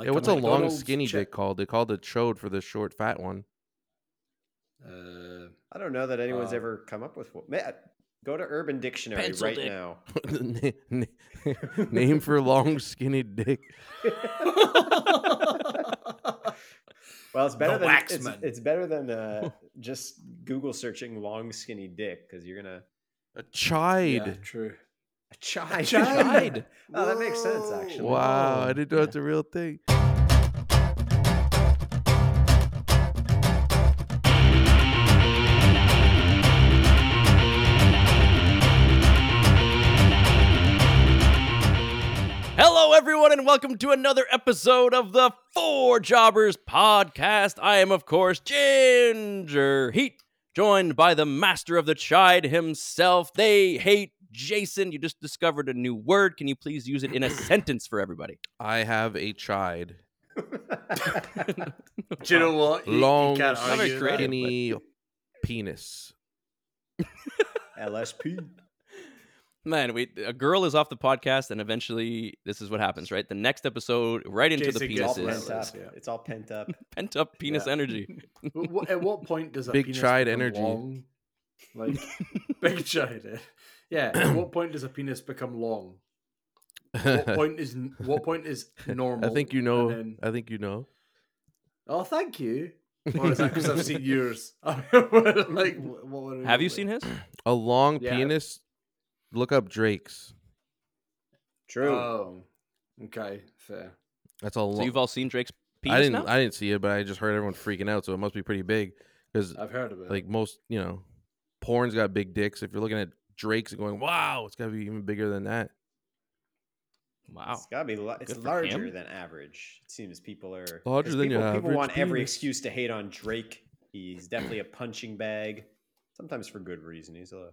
Like yeah, what's a long skinny chip. dick called? They called it chode for the short fat one. Uh, I don't know that anyone's Uh, ever come up with one. Ma- Go to Urban Dictionary right dick. now. Na- na- Name for long skinny dick. Well, it's better The than it's, it's better than uh, just Google searching long skinny dick because you're gonna A chide. yeah, true. A chide. chide. oh, that makes sense actually. Wow, I didn't know it's a real thing. Hello, everyone, and welcome to another episode of the Four Jobbers podcast. I am, of course, Ginger Heat, joined by the master of the chide himself. They hate Jason. You just discovered a new word. Can you please use it in a sentence for everybody? I have a chide. Do you know what? You- you Long, can't argue that. skinny penis. LSP. Man, we a girl is off the podcast, and eventually this is what happens, right? The next episode, right into the Jason gets All Penises. penises, pent Penises, up. yeah. It's all pent up. pent up penis Yeah. energy. Wh- wh- At what point does a Big penis chide become energy. Long? Like big chide. eh? Yeah. At what point does a penis become long? What point is what point is normal? I think you know. then- I think you know. oh, thank you. Or is that because I've seen yours? like, wh- what Have be? you seen his? A long Yeah. penis. Look up Drake's. True. Oh, okay, fair. That's a long. So you've all seen Drake's penis I didn't. now? I didn't see it, but I just heard everyone freaking out. So it must be pretty big. Because I've heard of it. like most, you know, porn's got big dicks. If you're looking at Drake's going, "Wow, it's got to be even bigger than that." wow. It's gotta be. Li- it's Good larger him. than average. It seems people are larger than people, your people average want every excuse to hate on Drake. He's definitely a punching bag. Sometimes for good reason. He's a.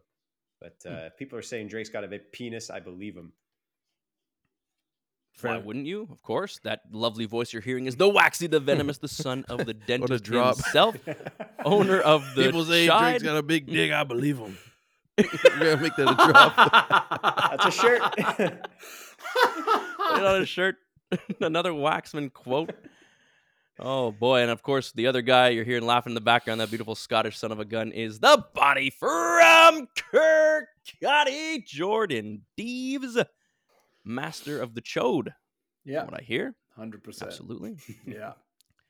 But Hmm. uh, if people are saying Drake's got a big penis. I believe him. Why wouldn't you? Of course. That lovely voice you're hearing is the waxy, the venomous, the son of the dentist drop. himself, owner of the People say Chide. Drake's got a big dick. I believe him. You gotta make that a drop. That's a shirt. Put it on his shirt. Another Waxman quote. Oh boy, and of course the other guy you're hearing laughing in the background, that beautiful Scottish son of a gun, is the body from Kirk, Kirkcaldy, Jordan Deeves, master of the chode. yeah, What I hear, hundred percent. absolutely Yeah,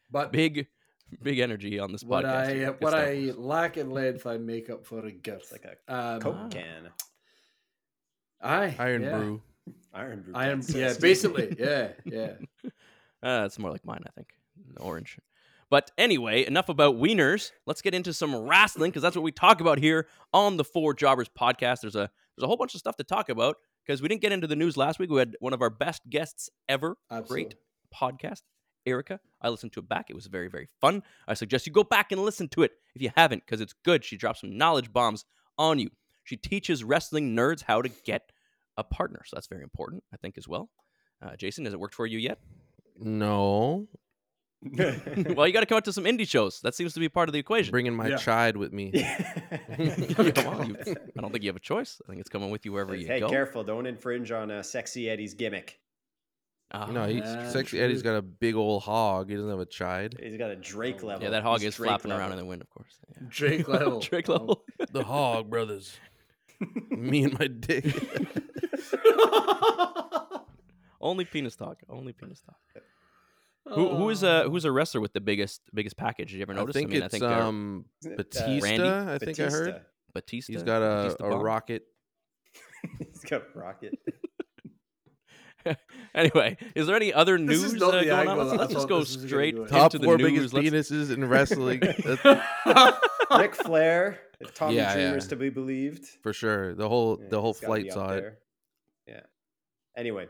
but big, big energy on this what podcast. I Good what stuff. I lack in length, I make up for in girth. It's like a Um, Coke Ah. can. aye, Iron yeah. brew. Irn-Bru. Iron, can. yeah, basically, yeah, yeah. Uh, it's more like mine, I think. Orange. But anyway, enough about wieners. Let's get into some wrestling because that's what we talk about here on the Four Jobbers podcast. There's a there's a whole bunch of stuff to talk about because we didn't get into the news last week. We had one of our best guests ever. Absolutely. Great podcast, Erica. I listened to it back. It was very very fun. I suggest you go back and listen to it if you haven't because it's good. She drops some knowledge bombs on you. She teaches wrestling nerds how to get a partner, so that's very important, I think, as well. Uh, Jason, has it worked for you yet? No, well, you got to come out to some indie shows. That seems to be part of the equation. bringing my Yeah. chide with me. Come on, you- I don't think you have a choice. I think it's coming with you wherever you hey, go. Hey, careful! Don't infringe on uh, Sexy Eddie's gimmick. Ah, No, he's Yeah, sexy. true. Eddie's got a big old hog. He doesn't have a chide. He's got a Drake level. yeah, that hog He's is Drake flapping around in the wind, of course. Yeah. Drake level. Drake level. The hog brothers. me and my dick. Only penis talk. Only penis talk. Who, who is uh who's a wrestler with the biggest biggest package? Did you ever I notice? think mean, it's I think uh, um Batista. Randy? I think I heard Batista. Batista. he's got a, Batista a rocket. He's got a rocket. anyway, is there any other news is uh, not the going on? Let's, let's just go this was gonna straight go. Top into the four news. biggest Let's- penises in wrestling. That's Ric Flair, if Tommy Yeah, Dreamer yeah. is to be believed. for sure. The whole Yeah, the whole flight be saw it. Yeah. Anyway,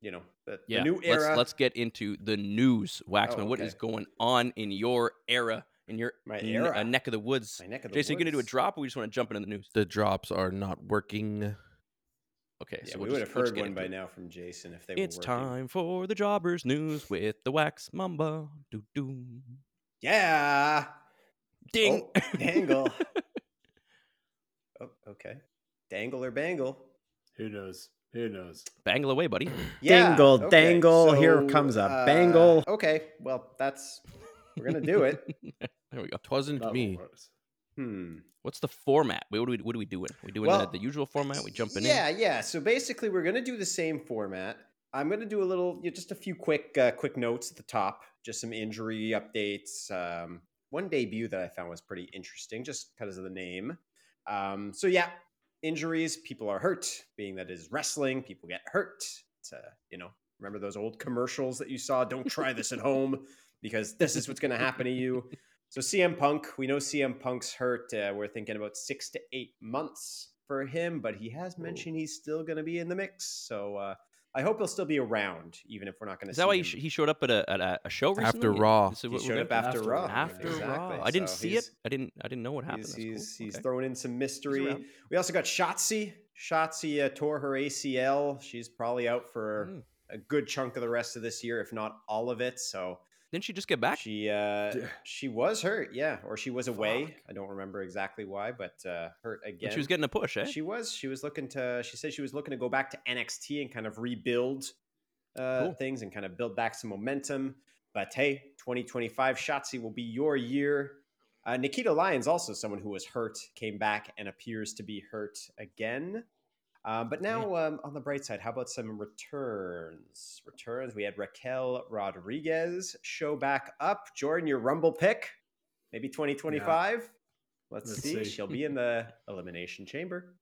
you know the, yeah, the new era. let's let's get into the news, Waxman. Oh, What is going on in your era, in your My n- era? uh, neck of the woods? My neck of the Jason, you gonna do a drop, or we just want to jump into the news? The drops are not working. Okay, Yeah, so we we'll would just- have we'll heard one by it. now from Jason if they It's were working. time for the Jobbers news with the Wax Mamba. Doo doo. Yeah. Ding. Oh, dangle. oh, okay. Dangle or bangle. Who knows? Who knows? Bangle away, buddy. Yeah, Dangle, okay, dangle. Here comes a uh, bangle. Okay, well, that's we're gonna do it. there we go. Twasn't That me. works. Hmm. What's the format? What are we, what are we doing? We doing Well, the, the usual format? We jumping yeah, in? yeah. Yeah. So basically, we're gonna do the same format. I'm gonna do a little, you know, just a few quick, uh, quick notes at the top, just some injury updates. Um, one debut that I found was pretty interesting, just because of the name. Um, so yeah, injuries. People are hurt. Being that it is wrestling, people get hurt. It's, uh, you know, remember those old commercials that you saw? Don't try this at home because this is what's gonna happen to you. So CM Punk, we know CM Punk's hurt. Uh, we're thinking about six to eight months for him, but he has mentioned he's still going to be in the mix. So uh, I hope he'll still be around, even if we're not going to. Is that why he, sh- he showed up at a at a, a show recently? After Raw. He showed gonna- up after, After Raw. Raw, After exactly. Raw. I didn't So see it. I didn't. I didn't know what happened. He's, That's cool. he's, he's Okay. throwing in some mystery. We also got Shotzi. Shotzi uh, tore her ACL. She's probably out for Mm. a good chunk of the rest of this year, if not all of it. So Didn't she just get back? She uh she was hurt, yeah, or she was away. Fuck. I don't remember exactly why, but uh hurt But again. she was getting a push, eh? She was. She was looking to. She said she was looking to go back to NXT and kind of rebuild uh, Cool. things and kind of build back some momentum. But hey, 2025 Shotzi will be your year. Uh, Nikkita Lyons also someone who was hurt, came back and appears to be hurt again. Um, but now um, on the bright side, how about some returns? Returns. We had Raquel Rodriguez show back up. Jordan, your Rumble pick, maybe 2025. Let's, Let's see. see. She'll be in the elimination chamber.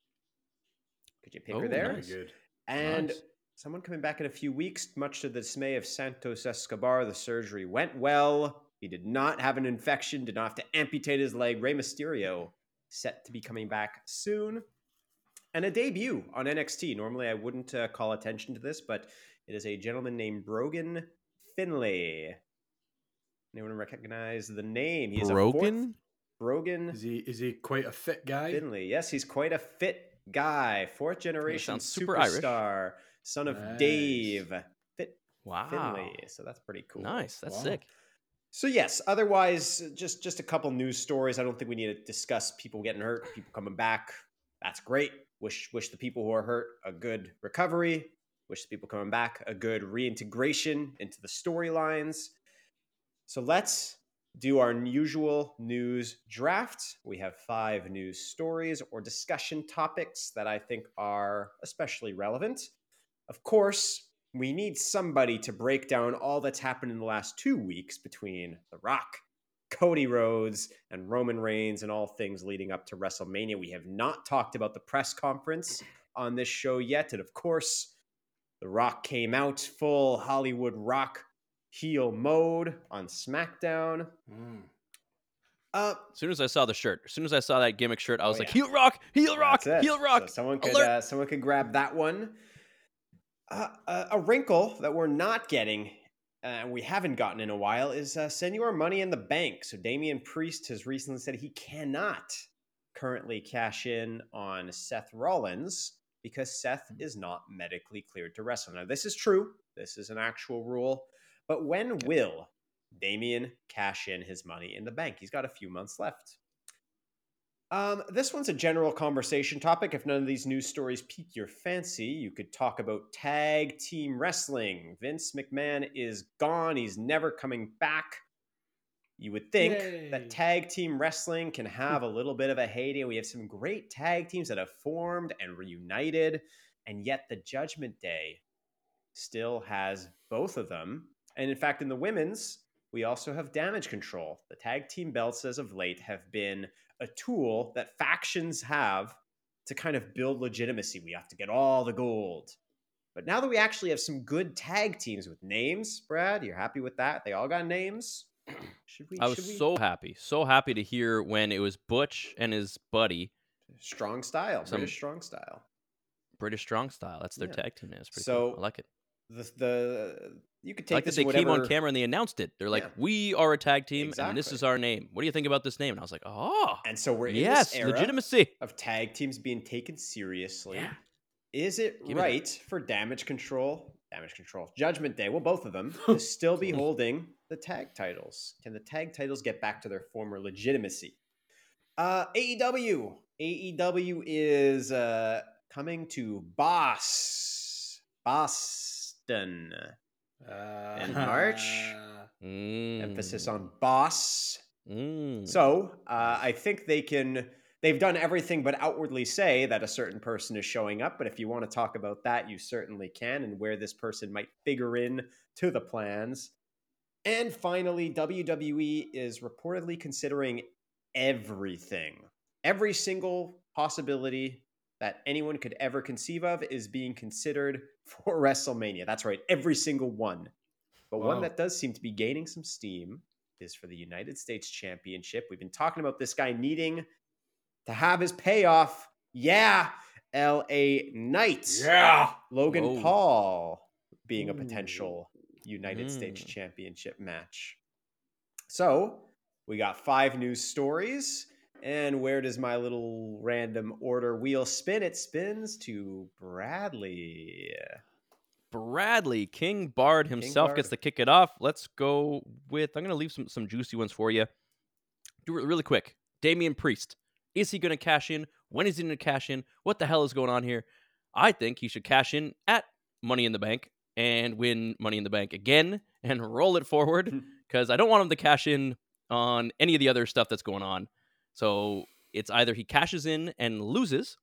Could you pick her Oh, there? Nice. good. And Nice. someone coming back in a few weeks, much to the dismay of Santos Escobar. The surgery went well. He did not have an infection, did not have to amputate his leg. Rey Mysterio set to be coming back soon. And a debut on NXT. Normally, I wouldn't uh, call attention to this, but it is a gentleman named Brogan Finlay. Anyone recognize the name? He's a fourth- Brogan Is he is he quite a fit guy? Finlay. Yes, he's quite a fit guy. Fourth generation sounds super Irish. superstar, son of Nice. Dave. Fit Wow. Finlay. So that's pretty cool. Nice. That's Wow. sick. So yes, otherwise just just a couple news stories. I don't think we need to discuss people getting hurt, people coming back. That's great. Wish wish the people who are hurt a good recovery. Wish the people coming back a good reintegration into the storylines. So let's do our usual news draft. We have five news stories or discussion topics that I think are especially relevant. Of course, we need somebody to break down all that's happened in the last two weeks between The Rock, Cody Rhodes, and Roman Reigns, and all things leading up to WrestleMania. We have not talked about the press conference on this show yet. And of course, The Rock came out full Hollywood Rock heel mode on SmackDown. Mm. Uh, As soon as I saw the shirt, as soon as I saw that gimmick shirt, I was Oh, like, yeah. heel rock, heel rock, heel rock. So someone could uh, someone could grab that one. Uh, a, a wrinkle that we're not getting, and we haven't gotten in a while, is uh, Senor Money in the Bank. So Damian Priest has recently said he cannot currently cash in on Seth Rollins because Seth is not medically cleared to wrestle. Now this is true. This is an actual rule. But when will Damian cash in his money in the bank? He's got a few months left. Um, this one's a general conversation topic. If none of these news stories pique your fancy, you could talk about tag team wrestling. Vince McMahon is gone, he's never coming back. You would think Yay. that tag team wrestling can have a little bit of a heyday. We have some great tag teams that have formed and reunited, and yet the Judgment Day still has both of them. And in fact, in the women's, we also have damage control. The tag team belts, as of late, have been a tool that factions have to kind of build legitimacy. We have to get all the gold. But now that we actually have some good tag teams with names, Brad, you're happy with that? They all got names. Should we? I was we- so happy, so happy to hear when it was Butch and his buddy, strong style, Some- British strong style. British Strong Style. That's their Yeah. tag team name. It's pretty So, cool. I like it. The the you could take like that they in came on camera and they announced it. They're like, Yeah. "We are a tag team, and this is our name. What do you think about this name?" And I was like, "Oh, And so we're in yes, this era legitimacy." of tag teams being taken seriously. Yeah. Is it Give right for Damage Control, Damage Control, Judgment Day, well, both of them, to still be holding the tag titles? Can the tag titles get back to their former legitimacy? Uh, AEW. AEW is uh, coming to Boss, Boss Boston. Uh, In March? Mm. Emphasis on boss. Mm. So uh, I think they can. They've done everything but outwardly say that a certain person is showing up. But if you want to talk about that, you certainly can, and where this person might figure in to the plans. And finally, WWE is reportedly considering everything, every single possibility that anyone could ever conceive of is being considered for WrestleMania. That's right, every single one. But one that does seem to be gaining some steam is for the United States Championship. We've been talking about this guy needing to have his payoff. Yeah, LA Knight. yeah. Logan Whoa. Paul being a potential United States Mm. Championship match. So we got five news stories. And where does my little random order wheel spin? It spins to Bradley. Bradley King Bard himself gets Bard. to kick it off. Let's go with. I'm going to leave some some juicy ones for you. Do it really quick. Damian Priest. Is he going to cash in? When is he going to cash in? What the hell is going on here? I think he should cash in at Money in the Bank and win Money in the Bank again and roll it forward because I don't want him to cash in on any of the other stuff that's going on. So it's either he cashes in and loses.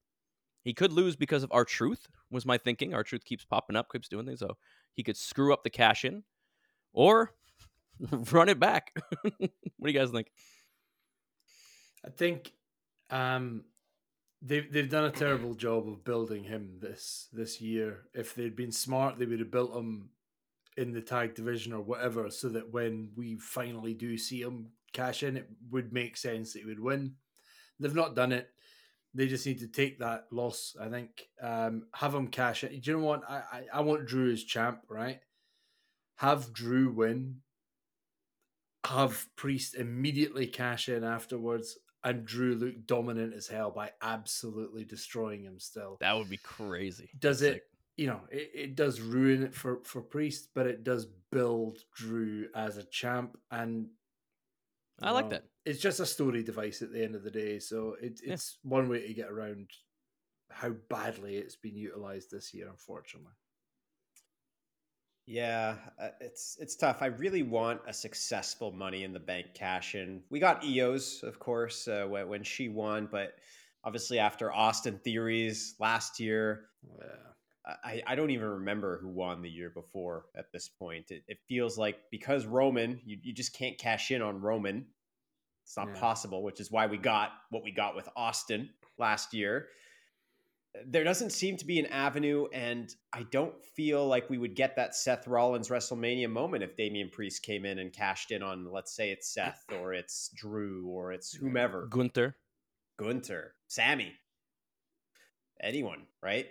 He could lose because of R-Truth, was my thinking. R-Truth keeps popping up, keeps doing things. So he could screw up the cash in or run it back. what do you guys think? I think um, they've they've done a terrible job of building him this this year. If they'd been smart, they would have built him in the tag division or whatever, so that when we finally do see him cash in, it would make sense that he would win. They've not done it. They just need to take that loss. I think um, have him cash it. Do you know what? I, I I want Drew as champ, right? Have Drew win. Have Priest immediately cash in afterwards, and Drew look dominant as hell by absolutely destroying him. Still, That would be crazy. does That's it? You know, it, it does ruin it for for Priest, but it does build Drew as a champ, and I like well, that. It's just a story device at the end of the day, so it, Yeah. it's one way to get around how badly it's been utilized this year, unfortunately. Yeah, uh, it's it's tough. I really want a successful Money in the Bank cash in. We got IYO, of course, uh, when, when she won, but obviously after Austin Theory's last year, Yeah. I, I don't even remember who won the year before at this point. It, it feels like because Roman, you, you just can't cash in on Roman. It's not Yeah. possible, which is why we got what we got with Austin last year. There doesn't seem to be an avenue, and I don't feel like we would get that Seth Rollins WrestleMania moment if Damian Priest came in and cashed in on, let's say it's Seth or it's Drew or it's whomever. Gunther. Gunter, Sammy, anyone, right?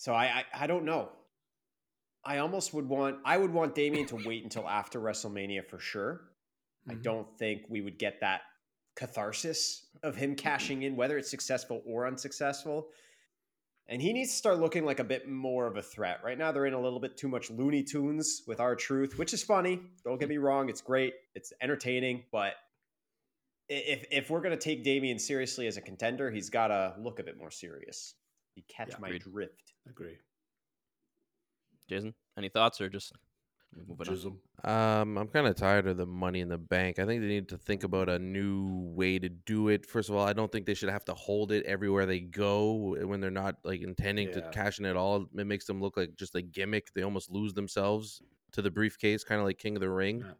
So I, I I don't know. I almost would want I would want Damian to wait until after WrestleMania for sure. I Mhm. don't think we would get that catharsis of him cashing in, whether it's successful or unsuccessful. And he needs to start looking like a bit more of a threat. Right now, they're in a little bit too much Looney Tunes with R-Truth, which is funny. Don't get me wrong; it's great, it's entertaining. But if if we're gonna take Damian seriously as a contender, he's got to look a bit more serious. You catch Yeah, my agreed. drift. Agree. Jason, any thoughts or just moving on? Um, I'm kind of tired of the money in the bank. I think they need to think about a new way to do it. First of all, I don't think they should have to hold it everywhere they go when they're not like intending to cash in at all. It makes them look like just a gimmick. They almost lose themselves to the briefcase, kind of like King of the Ring. Yeah.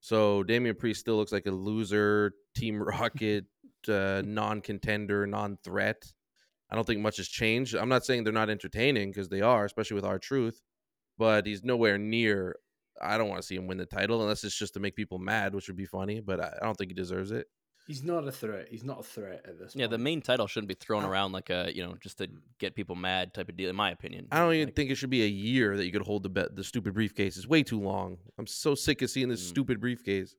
So Damian Priest still looks like a loser, Team Rocket, uh, non-contender, non-threat. I don't think much has changed. I'm not saying they're not entertaining because they are, especially with R-Truth. But he's nowhere near. I don't want to see him win the title unless it's just to make people mad, which would be funny. But I I don't think he deserves it. He's not a threat. He's not a threat at this Yeah, the main title shouldn't be thrown I- around like a, you know, just to get people mad type of deal, in my opinion. I don't even Like, think it should be a year that you could hold the bet the stupid briefcase. It's way too long. I'm so sick of seeing this Mm. stupid briefcase.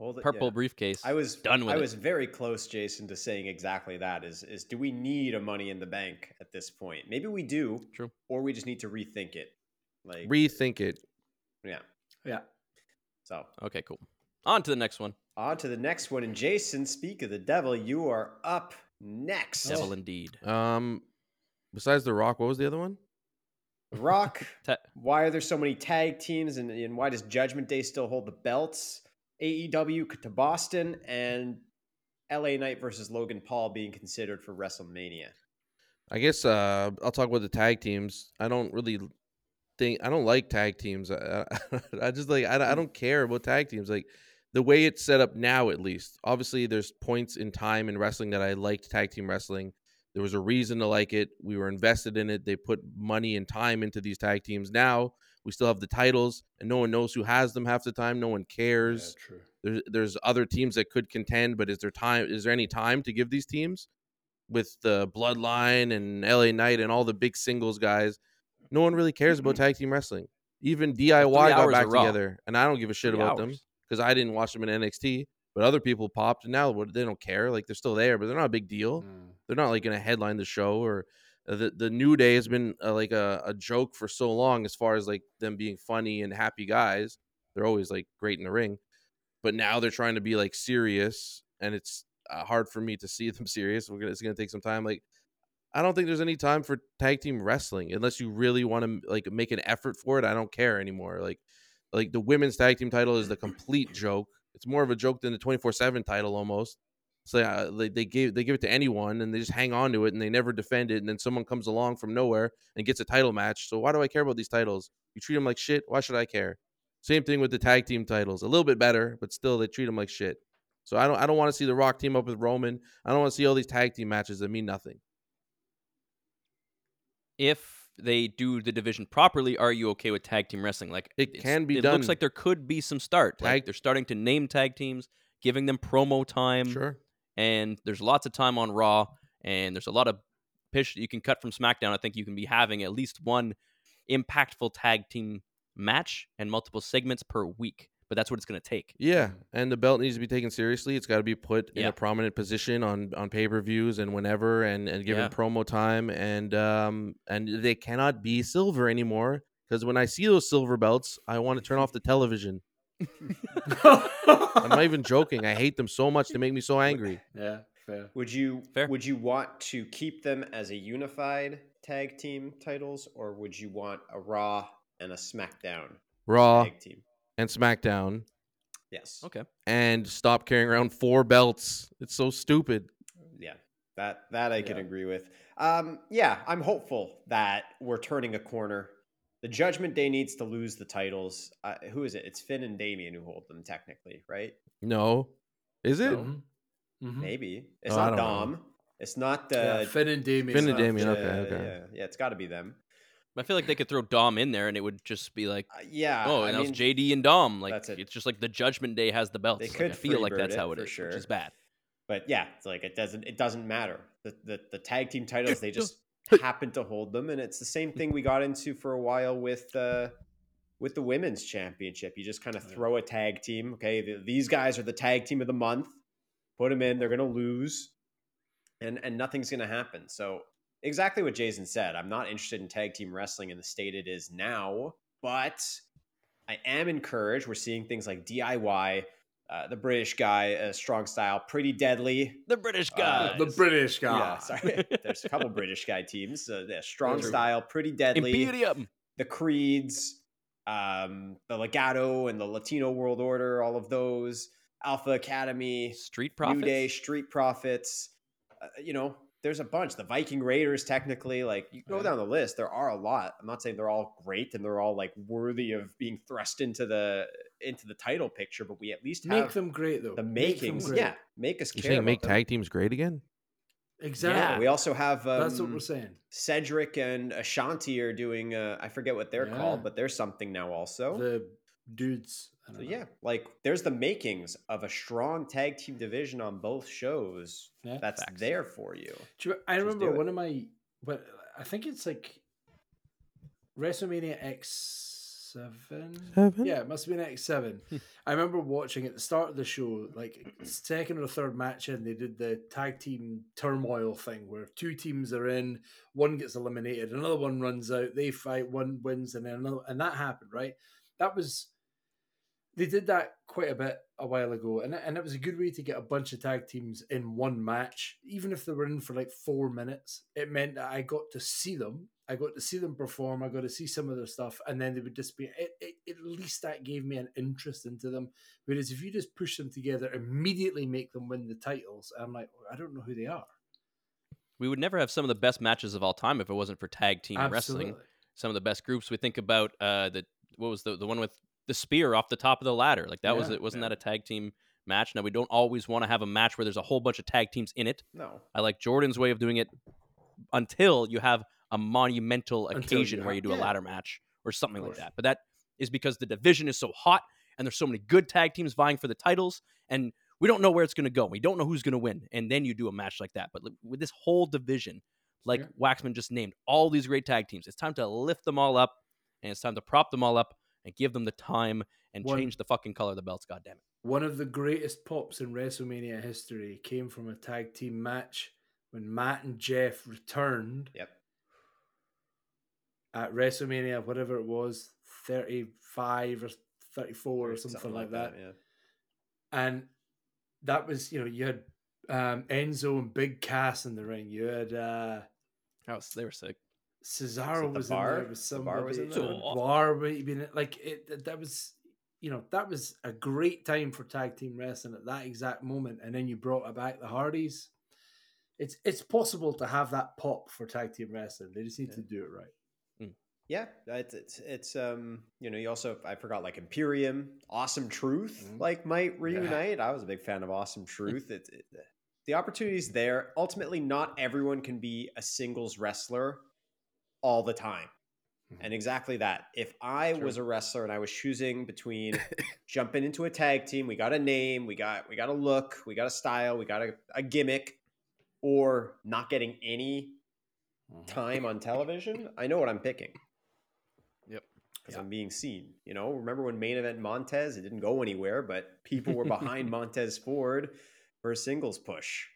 Hold it, purple yeah. briefcase. I was done with I it. was very close, Jason, to saying exactly that. Is is do we need a money in the bank at this point? Maybe we do, True. or we just need to rethink it. Like Rethink it. yeah. Yeah. So Okay, cool. On to the next one. on to the next one. And Jason, speak of the devil, you are up next. Devil indeed. Um, besides the Rock, what was the other one? Rock. Ta- why are there so many tag teams, and, and why does Judgment Day still hold the belts? AEW to Boston and LA Knight versus Logan Paul being considered for WrestleMania. I guess uh, I'll talk about the tag teams. I don't really think I don't like tag teams. I, I, just like I, I don't care about tag teams. Like the way it's set up now, at least. Obviously, there's points in time in wrestling that I liked tag team wrestling. There was a reason to like it. We were invested in it. They put money and time into these tag teams. Now we still have the titles, and no one knows who has them half the time. No one cares. Yeah, true. There's there's other teams that could contend, but is there time? Is there any time to give these teams with the Bloodline and LA Knight and all the big singles guys? No one really cares about tag team wrestling. Even DIY got back together, and I don't give a shit Three about them because I didn't watch them in NXT. But other people popped, and now? They don't care. Like they're still there, but they're not a big deal. Mm. They're not like going to headline the show or the the New Day has been uh, like a, a joke for so long as far as like them being funny and happy guys. They're always like great in the ring, but now they're trying to be like serious, and it's uh, hard for me to see them serious. We're gonna it's gonna take some time. Like I don't think there's any time for tag team wrestling unless you really want to like make an effort for it. I don't care anymore. Like like the women's tag team title is the complete joke. It's more of a joke than the 24/7 title almost. So yeah, they, they gave they give it to anyone and they just hang on to it and they never defend it and then someone comes along from nowhere and gets a title match. So why do I care about these titles? You treat them like shit. Why should I care? Same thing with the tag team titles. A little bit better, but still they treat them like shit. So I don't I don't want to see the Rock team up with Roman. I don't want to see all these tag team matches that mean nothing. if they do the division properly, are you okay with tag team wrestling? Like It can be It done. looks like there could be some start. Like they're starting to name tag teams, giving them promo time, Sure. And there's lots of time on Raw, and there's a lot of pitch that you can cut from SmackDown. I think you can be having at least one impactful tag team match and multiple segments per week. But that's what it's going to take. Yeah, and the belt needs to be taken seriously. It's got to be put in a prominent position on on pay per views and whenever, and and given Yeah. promo time, and um and they cannot be silver anymore. Because when I see those silver belts, I want to turn off the television. I'm not even joking. I hate them so much. They make me so angry. yeah, fair. Would you Fair. would you want to keep them as a unified tag team titles, or would you want a Raw and a SmackDown Raw tag team? and SmackDown, Yes. Okay. and stop carrying around four belts. It's so stupid. Yeah, that that I can agree with. Um, yeah, I'm hopeful that we're turning a corner. The Judgment Day needs to lose the titles. Uh, who is it? It's Finn and Damian who hold them technically, right? No, is it? Mhm. Mhm. Maybe it's Oh, not don't know. Dom. It's not the yeah, Finn and Damian. Finn and not Damian, the- okay, okay. Yeah, yeah, it's got to be them. I feel like they could throw Dom in there, and it would just be like, Uh, yeah. oh, I and that was mean, JD and Dom. Like that's it. it's just like the Judgment Day has the belts. They Like, could I feel like that's it how it for is, sure. which is bad. But yeah, it's like it doesn't it doesn't matter. The the, the tag team titles they just happen to hold them, and it's the same thing we got into for a while with uh with the women's championship. You just kind of throw a tag team. Okay, th- these guys are the tag team of the month. Put them in. They're gonna lose, and and nothing's gonna happen. So exactly what Jason said. I'm not interested in tag team wrestling in the state it is now, but I am encouraged. We're seeing things like DIY. Uh, the British guy, uh, strong style, pretty deadly. The British Uh, the British guy. Yeah, sorry. There's a couple British guy teams. Uh, yeah, strong style, pretty deadly. Imperium. The Creeds, um, the Legado and the Latino World Order, all of those. Alpha Academy, Street Profits. New Day, Street Profits. Uh, you know, there's a bunch. The Viking Raiders, technically, like you go down the list, there are a lot. I'm not saying they're all great and they're all like worthy of being thrust into the into the title picture, but we at least have Make them great though. the makings. great. Yeah, make us You're saying about make them. tag teams great again? exactly. Yeah, we also have um, That's what we're saying. Cedric and Ashante are doing. Uh, I forget what they're called, but there's something now also. The dudes. So yeah, like there's the makings of a strong tag team division on both shows. Yeah. That's Facts. there for you. Do you, I Just remember do one of my, what I think it's like WrestleMania X seven. Seven? Yeah, it must have been X seven. Hmm. I remember watching at the start of the show, like second or third match in, they did the tag team turmoil thing where two teams are in, one gets eliminated, another one runs out, they fight, one wins, and then another, and that happened, right? That was they did that quite a bit a while ago, and and it was a good way to get a bunch of tag teams in one match, even if they were in for like four minutes. It meant that I got to see them. I got to see them perform. I got to see some of their stuff, and then they would just be. It, it, at least that gave me an interest into them. Whereas if you just push them together, immediately make them win the titles, I'm like, I don't know who they are. We would never have some of the best matches of all time if it wasn't for tag team Absolutely. wrestling. Some of the best groups. We think about uh, the what was the the one with the spear off the top of the ladder. Like that was it. Wasn't yeah. that a tag team match? Now we don't always want to have a match where there's a whole bunch of tag teams in it. No. I like Jordan's way of doing it until you have a monumental Until occasion you where you do a ladder match or something like that. But that is because the division is so hot and there's so many good tag teams vying for the titles and we don't know where it's going to go. We don't know who's going to win. And then you do a match like that. But with this whole division, like Yeah. Waxman just named, all these great tag teams, it's time to lift them all up and it's time to prop them all up and give them the time and One- change the fucking color of the belts. God damn it. One of the greatest pops in WrestleMania history came from a tag team match when Matt and Jeff returned Yep. at WrestleMania, whatever it was, 35 or 34 or something, like that. Yeah. And that was, you know, you had um, Enzo and Big Cass in the ring. You had uh, That was, they were sick. Cesaro the was bar? in there with The somebody. bar was in there? the bar maybe in it. like it. That was, you know, that was a great time for tag team wrestling at that exact moment. And then you brought it back the Hardys. It's it's possible to have that pop for tag team wrestling. They just need to do it right. Yeah, it's, it's it's um you know you also I forgot like Imperium, Awesome Truth Mhm. like might reunite. I was a big fan of Awesome Truth. It, it the opportunities there. Ultimately, not everyone can be a singles wrestler all the time, Mhm. and exactly that. If I True. was a wrestler and I was choosing between jumping into a tag team, we got a name, we got we got a look, we got a style, we got a, a gimmick, or not getting any time on television, I know what I'm picking. Yep. Because Yeah. I'm being seen. You know, remember when main event Montez? It didn't go anywhere, but people were behind Montez Ford for a singles push.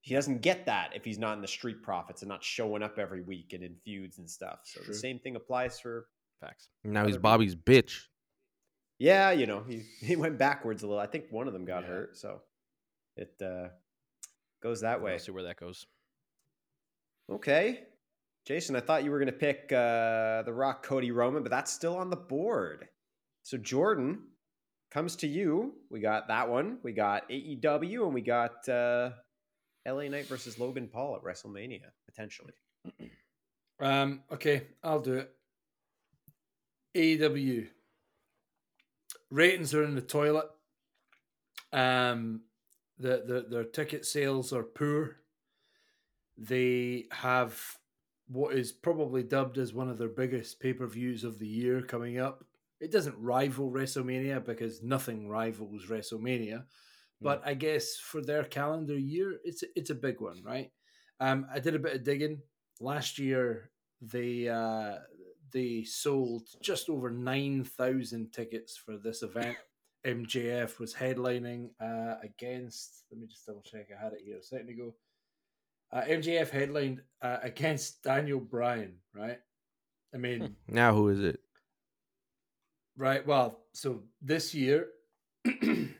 He doesn't get that if he's not in the Street Profits and not showing up every week and in feuds and stuff. So True. the same thing applies for Facts. Now he's Other Bobby's bitch. yeah, you know, he, he went backwards a little. I think one of them got Yeah. hurt, so it uh, goes that way. We'll see where that goes. Okay. Jason, I thought you were going to pick uh, The Rock, Cody Roman, but that's still on the board. So, Jordan comes to you. We got that one. We got AEW, and we got uh, LA Knight versus Logan Paul at WrestleMania, potentially. Um, okay, I'll do it. AEW ratings are in the toilet. Um, the, the their ticket sales are poor. They have what is probably dubbed as one of their biggest pay per views of the year coming up. It doesn't rival WrestleMania because nothing rivals WrestleMania, but I guess for their calendar year, it's it's a big one, right? Um, I did a bit of digging last year. They uh, they sold just over nine thousand tickets for this event. MJF was headlining uh, against. Let me just double check. I had it here a second ago. Uh, MJF headlined uh, against Daniel Bryan, right? I mean, Now who is it? right. Well, so this year,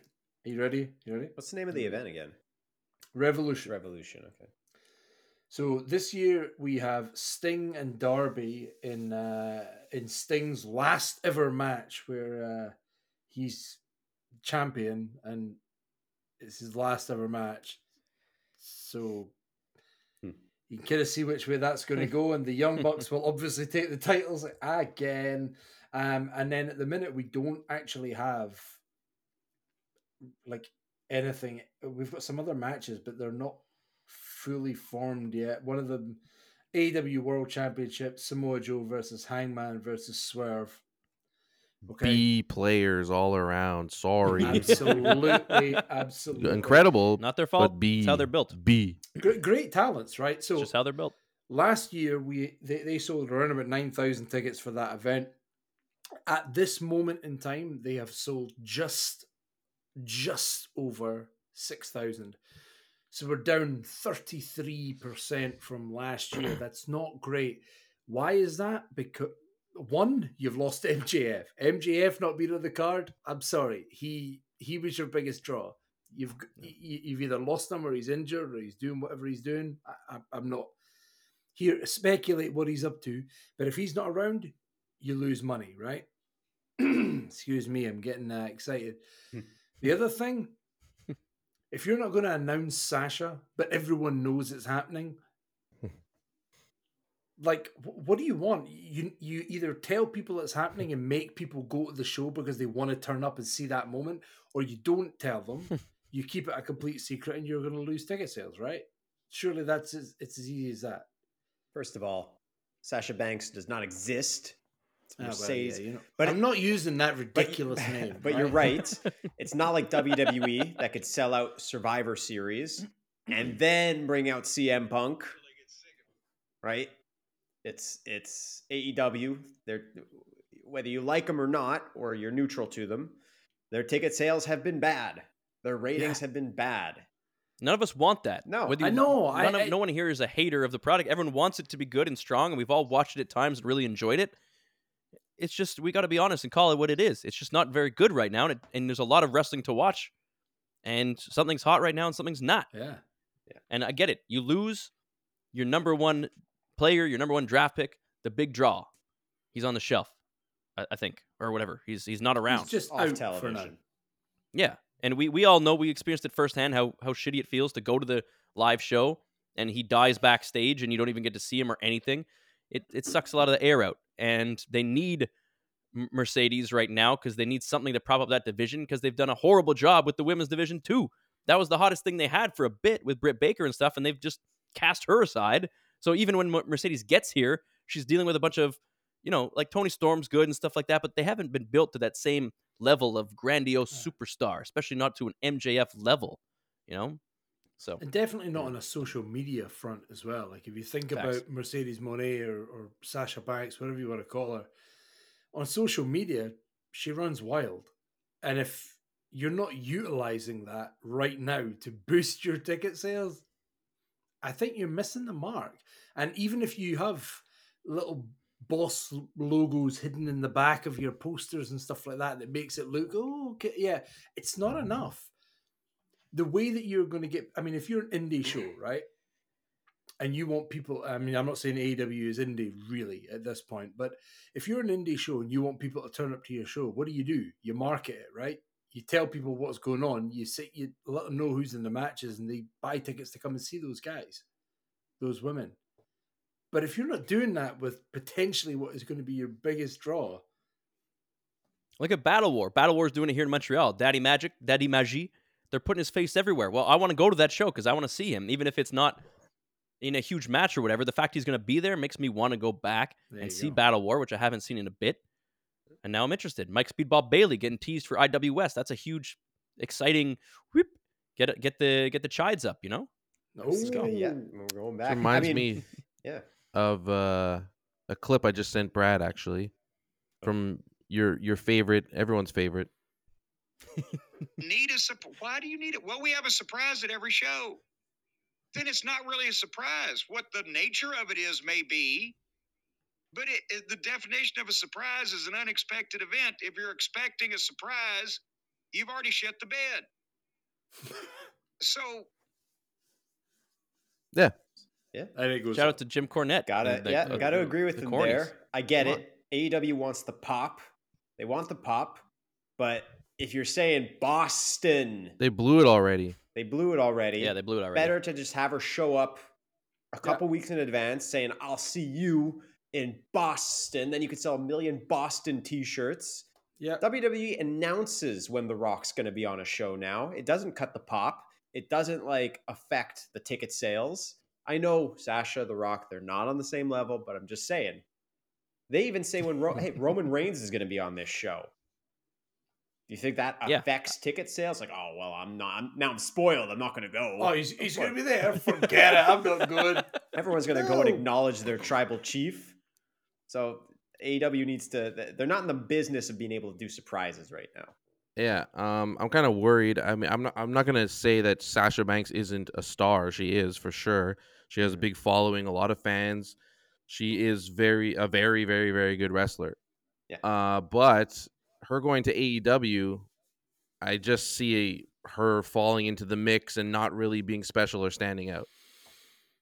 you ready? You ready? What's the name of the event again? Revolution. Revolution. Okay. So this year we have Sting and Darby in uh, in Sting's last ever match, where uh, he's champion and it's his last ever match. So Hmm. you can kind of see which way that's going to go, and the Young Bucks will obviously take the titles again. Um, and then at the minute we don't actually have like anything. We've got some other matches, but they're not fully formed yet. One of them, AEW World Championship, Samoa Joe versus Hangman versus Swerve. Okay, B players all around. Sorry. absolutely, absolutely Incredible. Not their fault. But B. It's how they're built. B. Great, great talents, right? It's So just how they're built. last year we they, they sold around about 9000 tickets for that event at this moment in time they have sold just just over 6000 so we're down 33% from last year that's not great why is that because one, you've lost MJF. MJF not being on the card. I'm sorry. He he was your biggest draw. You've you, you've either lost him or he's injured or he's doing whatever he's doing. I, I, I'm not here to speculate what he's up to. But if he's not around, you lose money, right? Excuse me, I'm getting uh, excited. The other thing, if you're not going to announce Sasha, but everyone knows it's happening, like what do you want? You you either tell people it's happening and make people go to the show because they want to turn up and see that moment or you don't tell them. You keep it a complete secret and you're going to lose ticket sales right? Surely that's as, it's as easy as that. First of all, Sasha Banks does not exist. It's Ah, well, yeah, you know, but but i'm not using that but- ridiculous name But you're right. It's not like WWE that could sell out Survivor Series and then bring out CM Punk. Right? It's it's AEW. They're whether you like them or not, or you're neutral to them, their ticket sales have been bad. Their ratings have been bad. None of us want that. No, Whether I you- know, I- of, I- no one here is a hater of the product. Everyone wants it to be good and strong, and we've all watched it at times and really enjoyed it. It's just we got to be honest and call it what it is. It's just not very good right now, and, it, and there's a lot of wrestling to watch. And something's hot right now, and something's not. yeah yeah. And I get it. You lose your number one player, your number one draft pick, the big draw. He's on the shelf, I, I think, or whatever. He's he's not around. He's just Off out television. Yeah, and we we all know we experienced it firsthand how how shitty it feels to go to the live show and he dies backstage and you don't even get to see him or anything. It it sucks a lot of the air out, and they need Mercedes right now because they need something to prop up that division because they've done a horrible job with the women's division too. That was the hottest thing they had for a bit with Britt Baker and stuff, and they've just cast her aside. So even when Mercedes gets here, she's dealing with a bunch of, you know, like Toni Storm's good and stuff like that, but they haven't been built to that same level of grandiose superstar, especially not to an MJF level, you know? So And definitely not on a social media front as well. Like if you think Facts. about Mercedes Moné or, or Sasha Banks, whatever you want to call her, on social media, she runs wild. And if you're not utilizing that right now to boost your ticket sales, I think you're missing the mark. And even if you have little boss logos hidden in the back of your posters and stuff like that that makes it look oh okay yeah it's not mm-hmm. enough the way that you're going to get i mean if you're an indie show mm-hmm. right and you want people i mean i'm not saying AEW is indie really at this point but if you're an indie show and you want people to turn up to your show what do you do? You market it right? You tell people what's going on. You say you let them know who's in the matches and they buy tickets to come and see those guys those women. But if you're not doing that with potentially what is going to be your biggest draw look at Battle War. Battle War's doing it here in Montreal. Daddy Magic, Daddy Magie, they're putting his face everywhere. Well, I want to go to that show because I want to see him, even if it's not in a huge match or whatever. The fact he's going to be there makes me want to go back There and see go. Battle War, which I haven't seen in a bit. And now I'm interested. Mike Speedball Bailey getting teased for IW West. That's a huge, exciting. Whoop, get get the get the chides up. You know. Let's go. Yeah, Oh. we're going It back. I reminds mean, me Yeah. of uh, a clip I just sent Brad actually from your your favorite, everyone's favorite. Need a surprise. Why do you need it? Well, we have a surprise at every show. Then it's not really a surprise. What the nature of it is may be, but it, it- the definition of a surprise is an unexpected event. If you're expecting a surprise, you've already shit the bed. So I think it goes Shout up. out to Jim Cornette. Gotta yeah, the- gotta agree with the them cornies. there. I get Come it. AEW wants the pop. They want the pop, but if you're saying Boston, They blew it already. they blew it already. Yeah, they blew it already. better to just have her show up a couple weeks in advance saying, I'll see you in Boston. Then you could sell a million Boston t shirts. yeah WWE announces when The Rock's going to be on a show now. It doesn't cut the pop, it doesn't like affect the ticket sales. I know Sasha, The Rock, they're not on the same level, but I'm just saying. They even say when Ro- hey Roman Reigns is going to be on this show. Do you think that Yeah. affects ticket sales? Like, oh well, I'm not. I'm, now I'm spoiled. I'm not going to go. oh he's, he's going to be there forget it i'm not good Everyone's going to go and acknowledge their tribal chief. So AEW needs to. They're not in the business of being able to do surprises right now. Yeah, um, I'm kind of worried. I mean, I'm not. I'm not gonna say that Sasha Banks isn't a star. She is for sure. She has a big following, a lot of fans. She is very a very very very good wrestler. Yeah. Uh, but her going to AEW, I just see her falling into the mix and not really being special or standing out.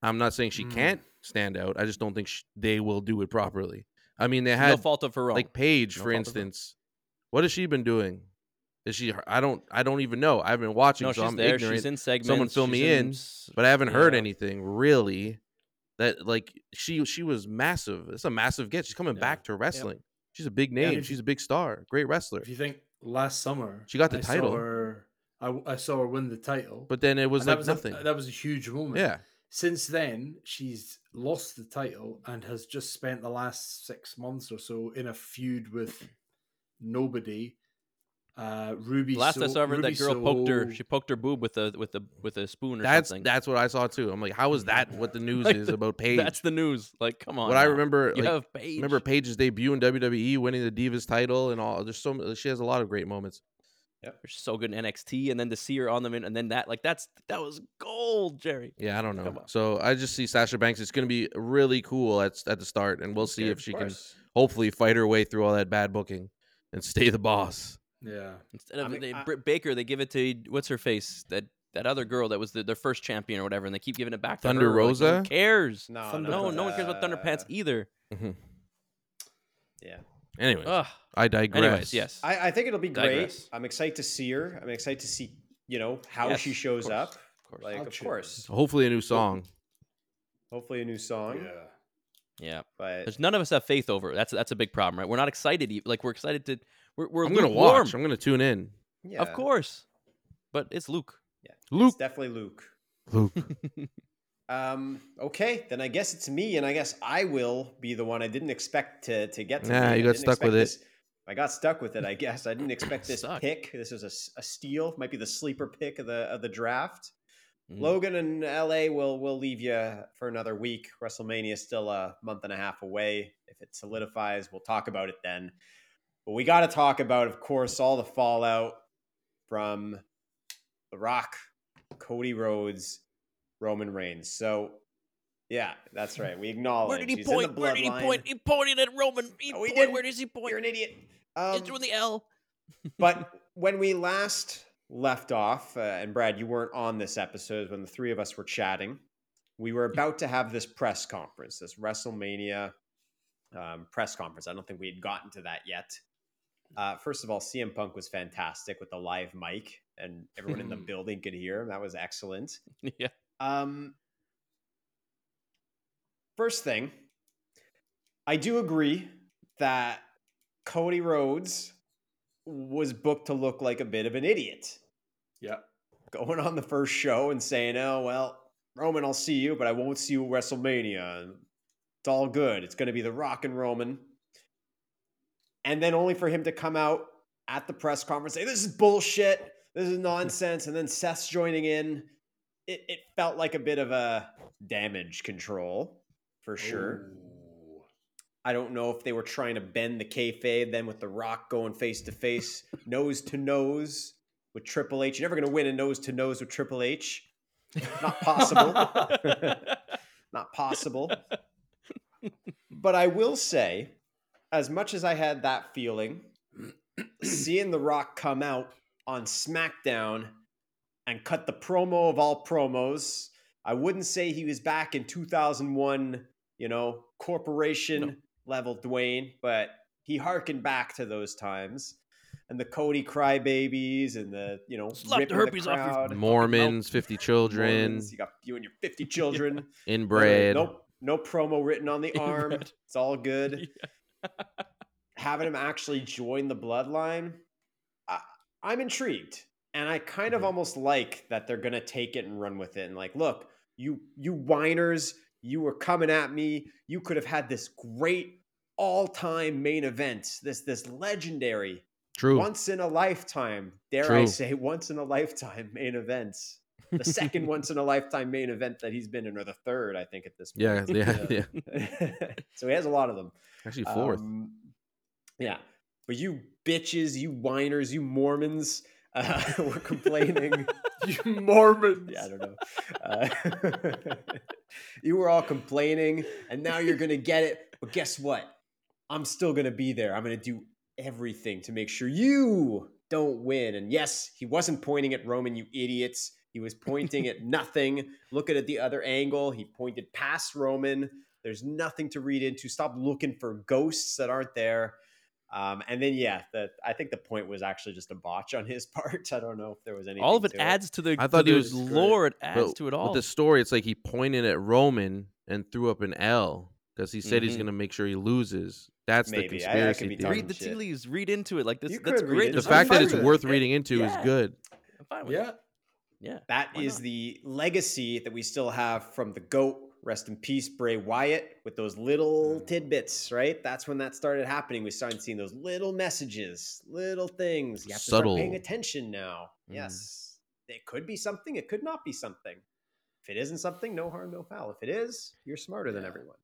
I'm not saying she Mm. can't stand out. I just don't think sh- they will do it properly. I mean, they no had fault of her own. like Paige, No for fault of her own. instance. What has she been doing? Is she? I don't. I don't even know. I've been watching, no, so she's I'm there. ignorant. She's in segments. Someone fill she's me in, s- but I haven't heard yeah. anything really. That like she she was massive. It's a massive get. She's coming Yeah. back to wrestling. She's a big name. She's a big star. Great wrestler. If you think last summer She got the I title. saw her, I, I saw her win the title, But then it was and like that was nothing. A, that was a huge moment. yeah. Since then, she's lost the title and has just spent the last six months or so in a feud with nobody. Uh, Ruby. Last I saw her, Ruby that girl poked her. She poked her boob with a with a with a spoon or That's something. that's what I saw too. I'm like, how is that what the news Like is the- about Paige? That's the news. Like, come on. what I remember. You like, have Paige. remember Paige's debut in WWE, winning the Divas title, and all. There's so she has a lot of great moments. She's so good in NXT, and then to see her on the min, and then that like that's that was gold, Jerry. Yeah, I don't know. So I just see Sasha Banks. It's going to be really cool at at the start, and we'll see Okay, if of she can hopefully fight her way through all that bad booking and stay the boss. Yeah. Instead of I mean, they, I- Britt Baker, they give it to what's her face that that other girl that was the, their first champion or whatever, and they keep giving it back to Thunder her. like, no one Rosa? cares. No, Thunder- No, no, no one cares about Thunderpants uh, either. Yeah. Anyway, Ugh. I digress. Anyways, yes. I, I think it'll be great. Digress. I'm excited to see her. I'm excited to see, you know, how Yes, she shows course, up. of course. Like, I'll of tune course. Hopefully, a new song. Hopefully, a new song. Yeah. Yeah. But There's none of us have faith over it. That's that's a big problem, right? We're not excited. e- Like we're excited to. We're we're I'm gonna lukewarm, watch. I'm gonna tune in. yeah, Of course, but it's Luke. Yeah. Luke. it's definitely Luke. Luke. Um, okay, then I guess it's me, and I guess I will be the one I didn't expect to to get to. Nah, me. you got stuck with expect this- I got stuck with it. I guess I didn't expect this Suck. pick. This was a steal. Might be the sleeper pick of the of the draft. Mhm. Logan and LA will will leave you for another week. WrestleMania is still a month and a half away. If it solidifies, we'll talk about it then. But we got to talk about, of course, all the fallout from The Rock, Cody Rhodes, Roman Reigns. So, yeah, that's right. We acknowledge Where did he he's point? Where did he point? He pointed at Roman. He No, he point-. Where does he point? You're an idiot. He's Um, doing the L. but when we last left off, uh, and Brad, you weren't on this episode when the three of us were chatting. We were about to have this press conference, this WrestleMania um, press conference. I don't think we had gotten to that yet. Uh, first of all, CM Punk was fantastic with the live mic, and everyone in the building could hear him. That was excellent. yeah. Um, first thing, I do agree that Cody Rhodes was booked to look like a bit of an idiot. Yeah. Going on the first show and saying, oh, well, Roman, I'll see you, but I won't see you at WrestleMania. It's all good. It's going to be The Rock and Roman. And then only for him to come out at the press conference say, this is bullshit. This is nonsense. And then Seth's joining in. It, it felt like a bit of a damage control for sure. Ooh. I don't know if they were trying to bend the kayfabe then with The Rock going face to face, nose to nose with Triple H. You're never going to win a nose to nose with Triple H. Not possible. Not possible. But I will say, as much as I had that feeling, seeing The Rock come out on SmackDown and cut the promo of all promos, I wouldn't say he was back in 2001, you know, corporation No. level Dwayne, but he harkened back to those times. And the Cody crybabies and the, you know, Slap the ripping herpes off your crowd. fucking Mormons, 50 children, Mormons, You got you and your 50 children. inbred. Nope. No promo written on the arm. Inbred. It's all good. Having him actually join the bloodline, I, I'm intrigued. And I kind of Mhm. almost like that they're gonna take it and run with it. And like, look, you you whiners, you were coming at me. You could have had this great all-time main event, this this legendary, True. once in a lifetime, dare I say, once in a lifetime main event. The second once in a lifetime main event that he's been in, or the third, I think, at this point. yeah, yeah, Yeah. so he has a lot of them. Actually, fourth. Um, yeah. But you bitches, you whiners, you Mormons, Uh, we're complaining. you Mormons. Yeah, I don't know. Uh, you were all complaining, and now you're gonna get it. But guess what? I'm still gonna be there. I'm gonna do everything to make sure you don't win. And yes, he wasn't pointing at Roman, you idiots. He was pointing at nothing. Look at it the other angle. He pointed past Roman. There's nothing to read into. Stop looking for ghosts that aren't there. Um, and then yeah, the I think the point was actually just a botch on his part. I don't know if there was any. all of it to adds to the. I thought the it was lore. It adds But to it all. With the story, it's like he pointed at Roman and threw up an L because he said he's Mhm. going to make sure he loses. That's Maybe. the I- I conspiracy theory. read the tea leaves. Read into it. Like this. You That's great. The fact that it's with worth it. reading into Yeah. is good. I'm fine with Yeah. it. Yeah. that is not? the legacy that we still have from the GOAT. Rest in peace, Bray Wyatt, with those little Mm. tidbits, right? That's when that started happening. We started seeing those little messages, little things. You have to Subtle. start paying attention now. Mhm. Yes. It could be something, it could not be something. If it isn't something, no harm, no foul. If it is, you're smarter than Yeah. everyone.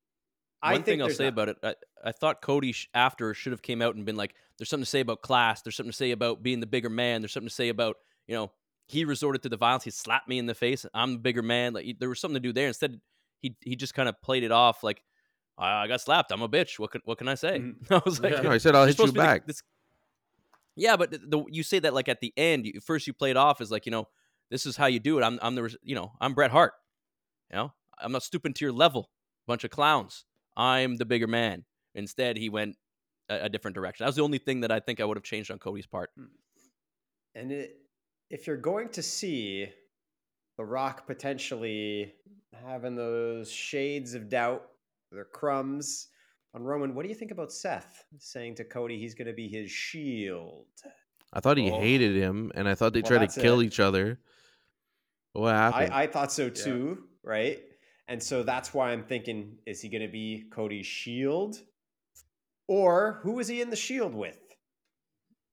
One thing I'll say not- about it, I, I thought Cody sh- after should have came out and been like, "There's something to say about class. There's something to say about being the bigger man. There's something to say about you know he resorted to the violence. He slapped me in the face. I'm the bigger man. Like there was something to do there. Instead, he he just kind of played it off like, I, I got slapped. I'm a bitch. What can what can I say? Mhm. I was like, Yeah. No, I said I'll hit you supposed to be the- back. this- yeah, but the, the, you say that like at the end. You, first, you play it off as like you know, this is how you do it. I'm I'm the you know I'm Bret Hart. You know, I'm not stooping to your level. Bunch of clowns. I'm the bigger man. Instead, he went a, a different direction. That was the only thing that I think I would have changed on Cody's part. And it, if you're going to see The Rock potentially having those shades of doubt, their crumbs on Roman, what do you think about Seth saying to Cody he's going to be his shield? I thought he Oh. hated him, and I thought they Well, tried to kill it. each other. What happened? I, I thought so too, right? And so that's why I'm thinking is he going to be Cody's shield? Or who is he in the shield with?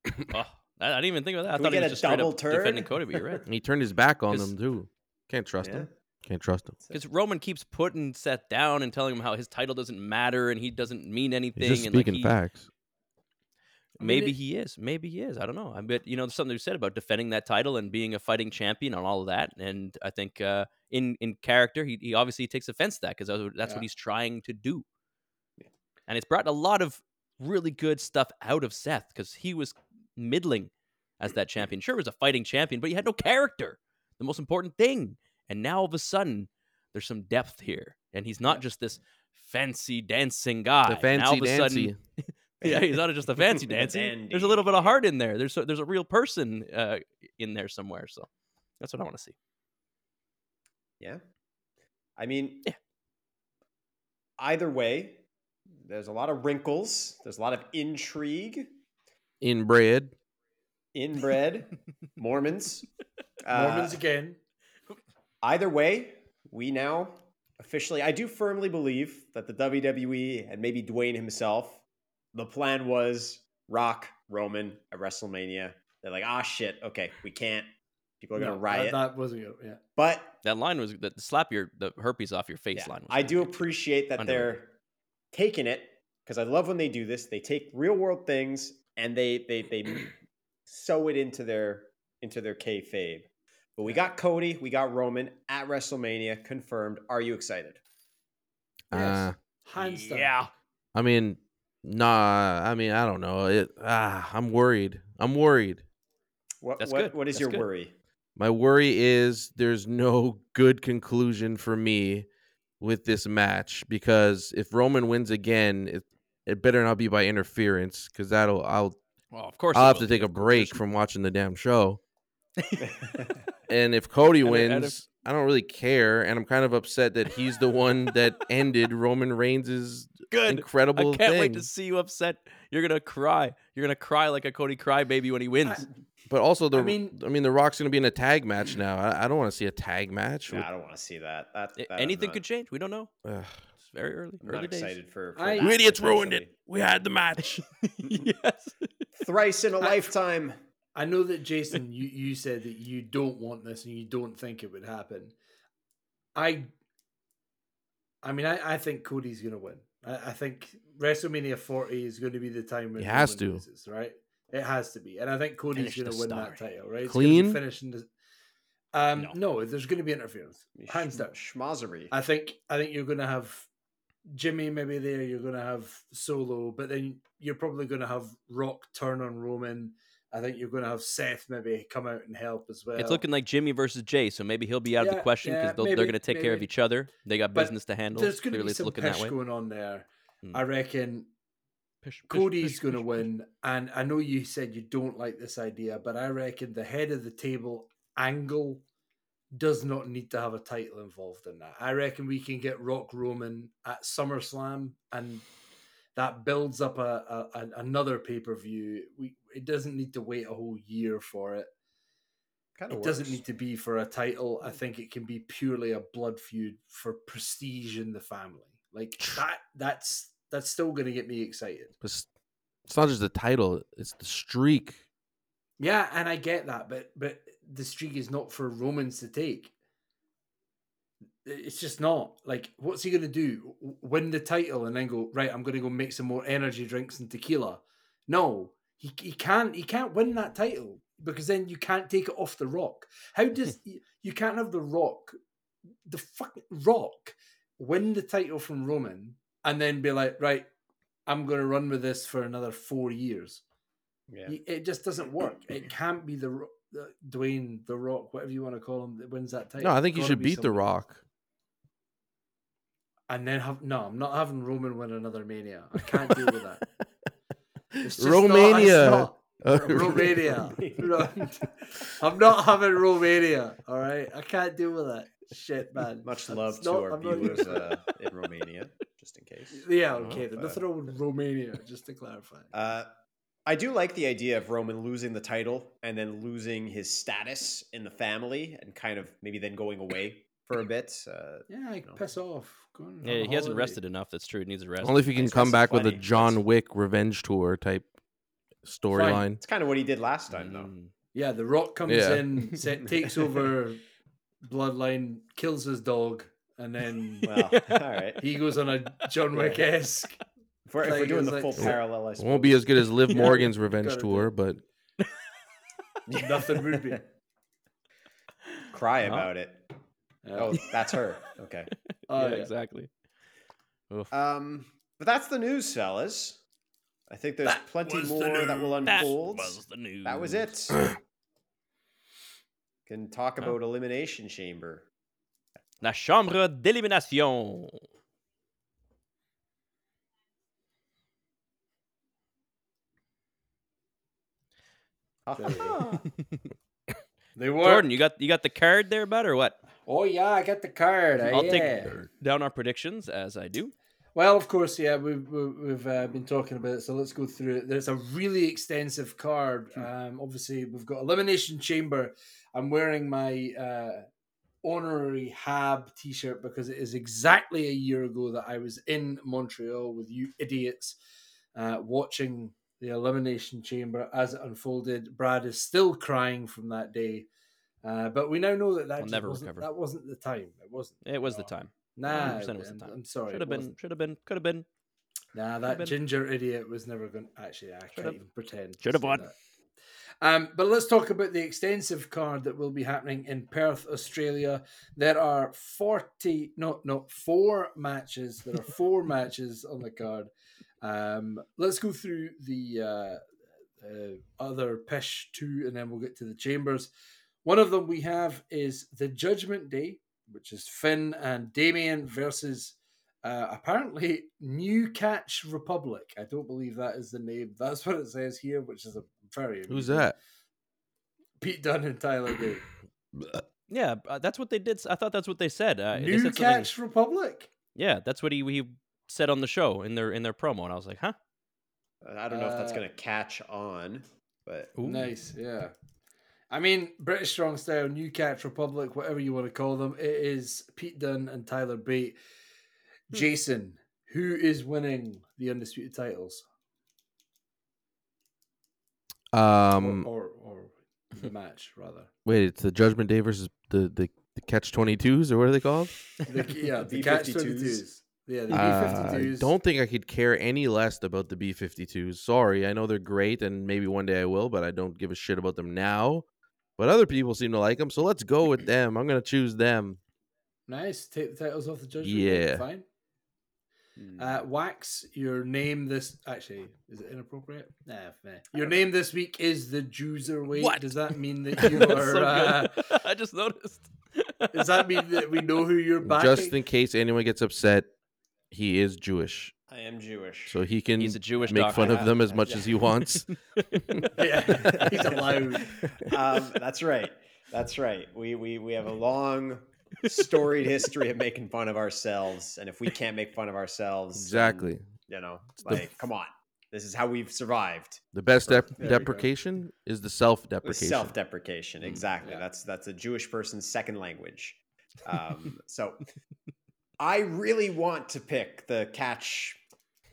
I, I didn't even think about that. I Can we thought he get was a just straight double up defending? Cody, but you're right. and he turned his back on them too. Can't trust Yeah. him. Can't trust him. Because Roman keeps putting Seth down and telling him how his title doesn't matter and he doesn't mean anything. He's just and like, speaking he- facts. I mean, Maybe he is. Maybe he is. I don't know. I bet you know there's something you said about defending that title and being a fighting champion and all of that. And I think uh, in in character, he, he obviously takes offense to that because that's, that's Yeah. what he's trying to do. And it's brought a lot of really good stuff out of Seth because he was middling as that champion. Sure, he was a fighting champion, but he had no character. The most important thing. And now all of a sudden, there's some depth here, and he's not just this fancy dancing guy. The now all fancy of a sudden, yeah, he's not just a fancy dancing. There's a little bit of heart in there. There's a, there's a real person uh, in there somewhere. So that's what I want to see. Yeah. I mean, Yeah. either way, there's a lot of wrinkles, there's a lot of intrigue, Inbred. inbred, Mormons. Uh, Mormons again. Either way, we now officially, I do firmly believe that the WWE and maybe Dwayne himself, the plan was Rock, Roman at WrestleMania. They're like, ah, shit, okay, we can't. People are going to No, riot. That, that wasn't good. Yeah. but That line was the, the slap your the herpes off your face yeah, line. Was I do good, appreciate that Underrated. they're taking it because I love when they do this. They take real world things and they they they sew it into their into their kayfabe. But we got Cody, we got Roman at WrestleMania confirmed. Are you excited? Uh, Yeah. I mean, nah. I mean, I don't know. It. Ah, I'm worried. I'm worried. What That's what, good. what is That's your good. worry? My worry is there's no good conclusion for me with this match because if Roman wins again, it it better not be by interference because that'll I'll Well, of course. I'll have to take a break from watching the damn show. And if Cody And if- wins, and if- I don't really care, and I'm kind of upset that he's the one that ended Roman Reigns' Good. incredible I can't thing. wait to see you upset. You're gonna cry. You're gonna cry like a Cody crybaby when he wins. But also, the I I mean, mean- I mean, the Rock's going to be in a tag match now. I, I don't want to see a tag match. Nah, I don't want to see that. That, that Anything could change. We don't know. Ugh. It's very early. I'm early not days. excited for. for I- that, you idiots ruined it. We had the match. yes. Thrice in a I- lifetime. I know that Jason, you, you said that you don't want this and you don't think it would happen. I, I mean, I, I think Cody's going to win. I, I think WrestleMania 40 is going to be the time when He has to. loses, right? It has to be, and I think Cody's going to win that title. Right? It's Clean? finishing the. Um, No. no. there's going to be interference, hands down. Schmozzery. I think I think you're going to have Jimmy maybe there. You're going to have Solo, but then you're probably going to have Rock turn on Roman. I think you're going to have Seth maybe come out and help as well. It's looking like Jimmy versus Jay, so maybe he'll be out of the question because yeah, they're going to take care of each other. They got But business to handle. there's going to Clearly, be some looking pish that way. going on there. Hmm. I reckon Pish, pish, Cody's going to win, and I know you said you don't like this idea, but I reckon the head of the table angle does not need to have a title involved in that. I reckon we can get Rock Roman at SummerSlam, and that builds up a, a, another pay per view. We it doesn't need to wait a whole year for it. Kind It doesn't need to be for a title. I think it can be purely a blood feud for prestige in the family. Like that. That's that's still going to get me excited. It's, it's not just the title; it's the streak. Yeah, and I get that, but but the streak is not for Romans to take. It's just not. Like, what's he gonna do? Win the title and then go right? I'm gonna go make some more energy drinks and tequila. No, he he can't. He can't win that title because then you can't take it off the Rock. How does you, you can't have the Rock, the fucking Rock, win the title from Roman and then be like, right, I'm gonna run with this for another four years. Yeah. It just doesn't work. It can't be the, the Dwayne, the Rock, whatever you want to call him, that wins that title. No, I think you should be beat The. Rock. And then have no. I'm not having Roman win another Mania. I can't deal with that. It's just Romania. not- Romania. I'm not having Romania. All right, I can't deal with that shit, man. Much I'm love just to not- our I'm not- viewers uh, in Romania, just in case. Yeah, Oh, okay. Then but- nothing wrong with Romania, just to clarify. Uh, I do like the idea of Roman losing the title and then losing his status in the family and kind of maybe then going away for a bit. Uh, Yeah, like, No. piss off. Go on, have Yeah, he hasn't holiday. rested enough. That's true. He needs a rest. Only if he can He's come got some back with a. John Wick revenge tour type storyline. it's kind of what he did last time, though. Mm. Yeah, The Rock comes Yeah. in, set, takes over Bloodline, kills his dog, and then Well, all right. he goes on a John Wick esque. If we're, if we're doing the like- full parallel, I It won't be as good as Liv Morgan's revenge tour, but Nothing would be. cry Huh? about it. Yeah. Oh, that's her. Okay. Oh, yeah, yeah. exactly. Oof. Um, but that's the news, fellas. I think there's That plenty was the more that will unfold. that unfold. was the news. That was it. Can talk Huh. about Elimination Chamber. La chambre d'élimination. They were. Jordan, you got you got the card there, bud, or what? Oh yeah, I got the card. I'll yeah. take down our predictions as I do. Well, of course, yeah, we've we've, we've uh, been talking about it, so let's go through it. There's a really extensive card. Um, obviously, we've got Elimination Chamber. I'm wearing my uh, honorary Hab T-shirt because it is exactly a year ago that I was in Montreal with you idiots, uh, watching the Elimination Chamber as it unfolded. Brad is still crying from that day, uh, but we now know that that never wasn't, recover. That wasn't the time. It wasn't. It was the time. Nah, 100% was the I'm- time. I'm sorry. Should have been. Should have been. Could have been. Nah, that been. ginger idiot was never going. to Actually, I can't Should've. even pretend. Should've won. that. Um, but let's talk about the extensive card that will be happening in Perth, Australia. There are forty, no, no, four matches. There are four matches on the card. Um, let's go through the uh, uh, other pish two, and then we'll get to the chambers. One of them we have is the Judgment Day, which is Finn and Damian versus uh, apparently New Catch Republic. I don't believe that is the name. That's what it says here, which is a very who's that? Pete Dunne and Tyler Bate. Yeah, uh, that's what they did. I thought that's what they said. Uh, they New said something- Catch Republic. Yeah, that's what he he said on the show in their in their promo, and I was like, huh. I don't know if that's Uh, going to catch on, but Ooh. Nice, yeah. I mean, British Strong Style, New Catch Republic, whatever you want to call them, it is Pete Dunne and Tyler Bate. Hmm. Jason, who is winning the undisputed titles, Um, or, or or the match rather? wait, it's the Judgment Day versus the the, the Catch Twenty Twos, or what are they called? The, yeah, the B-52s. Catch 22s. Yeah, the Uh, B52s. don't think I could care any less about the B 52s. Sorry. I know they're great and maybe one day I will, but I don't give a shit about them now. But other people seem to like them, so let's go with them. I'm going to choose them. Nice. Take the titles off the judgment. Yeah. Fine. Hmm. Uh, Wax, your name this actually is it inappropriate? Nah, meh. Your name this week is the Juicerweight. What? Does that mean that you are? so uh. I just noticed. does that mean that we know who you're backing? Just in case anyone gets upset, he is Jewish. I am Jewish. So he can He's a Jewish make doctor. fun of them as Yeah. much as he wants. yeah, he's allowed. um, that's right. That's right. We we we have a long, storied history of making fun of ourselves, and if we can't make fun of ourselves, then, exactly. you know, the- like, come on, this is how we've survived. The best dep- There we go. deprecation is the self deprecation. Self-deprecation, exactly. yeah. That's that's a Jewish person's second language. Um, so, I really want to pick the catch,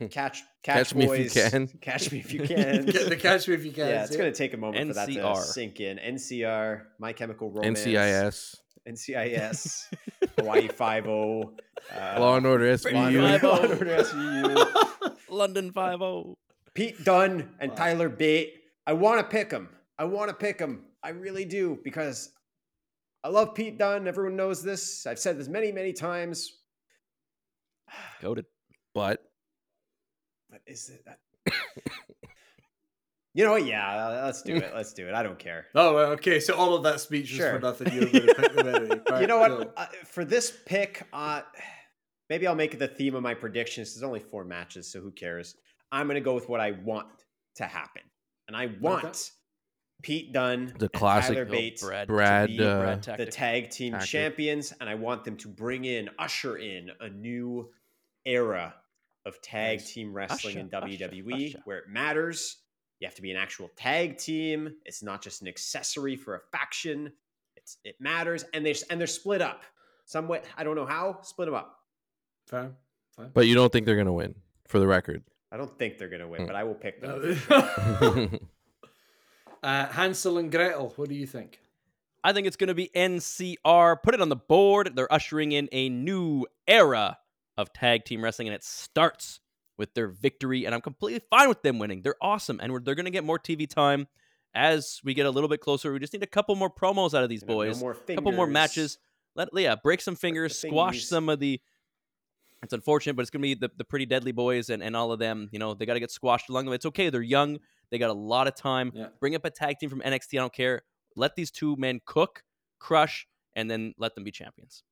catch, catch, Catch me if you can. Catch me if you can. The catch me if you can. yeah, it's going to take a moment for that to NCR. sink in. NCR, My Chemical Romance, NCIS. NCIS, Hawaii Five O, uh, Law and Order Law and SVU. Order- Law and Order SVU, London Five O. Pete Dunne and Wow. Tyler Bate. I want to pick them. I want to pick them. I really do because I love Pete Dunne. Everyone knows this. I've said this many, many times. Goaded. But But is it that? you know what? Yeah, let's do it. Let's do it. I don't care. Oh, okay. So all of that speech was Sure. for nothing. You're going to pick them anyway. you know what? cool. Uh, for this pick, uh, maybe I'll make it the theme of my predictions. There's only four matches, so who cares? I'm going to go with what I want to happen, and I want Pete Dunne, The and classic Tyler Bates, Brad. Brad, to be uh, Brad the tag team tactic. champions, and I want them to bring in, usher in a new era of tag Nice. team wrestling in Usher, usher, WWE where it matters. You have to be an actual tag team. It's not just an accessory for a faction. It's it matters, and they're and they're split up. Somewhat, I don't know how. Split them up. Fine. Fine. but you don't think they're gonna win, for the record. I don't think they're gonna win, Hmm. but I will pick them. Uh, uh, Hansel and Gretel, what do you think? I think it's going to be NCR. Put it on the board. They're ushering in a new era of tag team wrestling, and it starts with their victory. And I'm completely fine with them winning. They're awesome, and we're, they're going to get more TV time as we get a little bit closer. We just need a couple more promos out of these no boys. more a couple more matches. Let yeah, break some fingers, squash some of the. It's unfortunate, but it's gonna be the, the pretty deadly boys and, and all of them. You know, they got to get squashed along the way. It's okay. They're young. They got a lot of time. Yeah. Bring up a tag team from NXT. I don't care. Let these two men cook, crush, and then let them be champions.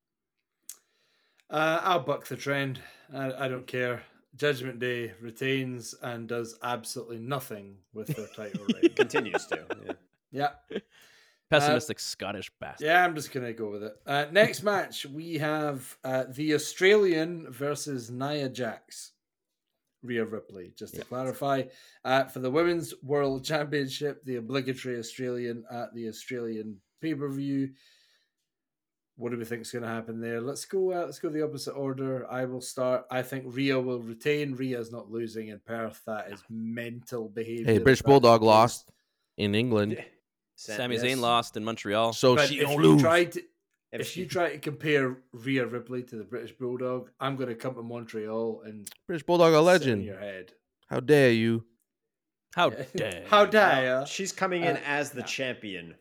Uh, I'll buck the trend. I, I don't care. Judgment Day retains and does absolutely nothing with their title reign. Continues to. Yeah. yeah, Pessimistic Scottish bastard. yeah, I'm just gonna go with it. Uh, next match we have uh, the Australian versus Nia Jax. Rhea Ripley, just to clarify, uh, for the Women's World Championship, the obligatory Australian at the Australian pay per view. What do we think is going to happen there? Let's go. Uh, let's go the opposite order. I will start. I think Rhea will retain. Rhea's not losing in Perth. That is mental behavior. hey, British Bulldog the lost in England, Sam- Sami yes. Zayn lost in Montreal. so But she if don't you lose. try to, if if she- you try to compare Rhea Ripley to the British Bulldog, I'm going to come to Montreal and British Bulldog, a sit in legend. your head. How dare you? How dare? How dare she's coming in Uh, as the no. champion.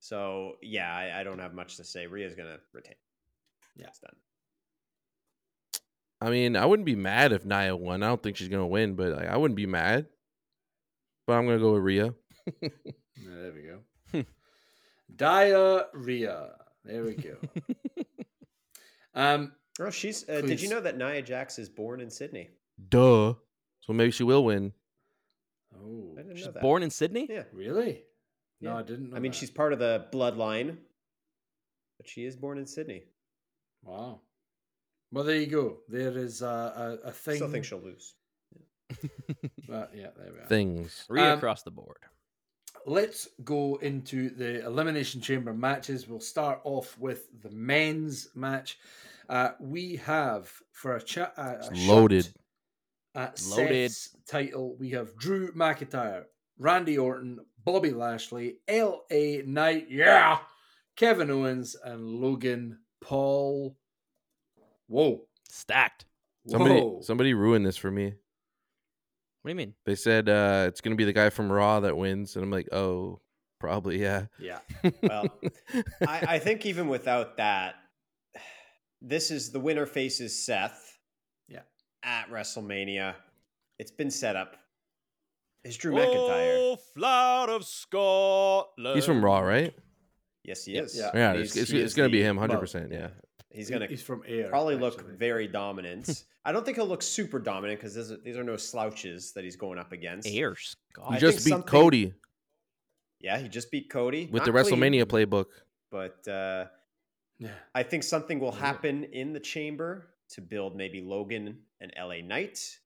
So yeah, I, I don't have much to say. Rhea's gonna retain. Yeah. it's done. I mean, I wouldn't be mad if Nia won. I don't think she's gonna win, but like, I wouldn't be mad. But I'm gonna go with Rhea. Yeah, there we go. Diarrhea. There we go. um, Oh, she's. Uh, did you know that Nia Jax is born in Sydney? Duh. So maybe she will win. oh, I didn't She's know that. born in Sydney. Yeah, really? No, Yeah. I didn't. Know I mean that. she's part of the bloodline, but she is born in Sydney. wow. Well, there you go. There is a a, a thing. Still think she'll lose. but yeah, there we are. Things. Rhea Um, across the board. Let's go into the Elimination Chamber matches. We'll start off with the men's match. Uh, we have for a chat uh, loaded. At Loaded. Seth's title, we have Drew McIntyre, Randy Orton, Bobby Lashley, L.A. Knight, yeah, Kevin Owens, and Logan Paul. Whoa, Stacked. Somebody somebody ruined this for me. What do you mean? They said uh, it's gonna be the guy from Raw that wins, and I'm like, oh, probably yeah. Yeah. Well, I, I think even without that, this is the winner faces Seth. Yeah. At WrestleMania, it's been set up. Is Drew McIntyre? Wolf out of Scotland. He's from Raw, right? Yes, he is. Yeah. Yeah, it's, he's- it's, he it's is gonna be the- him, hundred well, percent. Yeah. He's gonna He's from Ayr. probably look actually. very dominant. I don't think he'll look super dominant because these are no slouches that he's going up against. Ayr He Scott. I just beat something- Cody Yeah, he just beat Cody with the Not clean, WrestleMania playbook. but uh, Yeah. I think something will Yeah. happen in the chamber to build maybe Logan and LA Knight.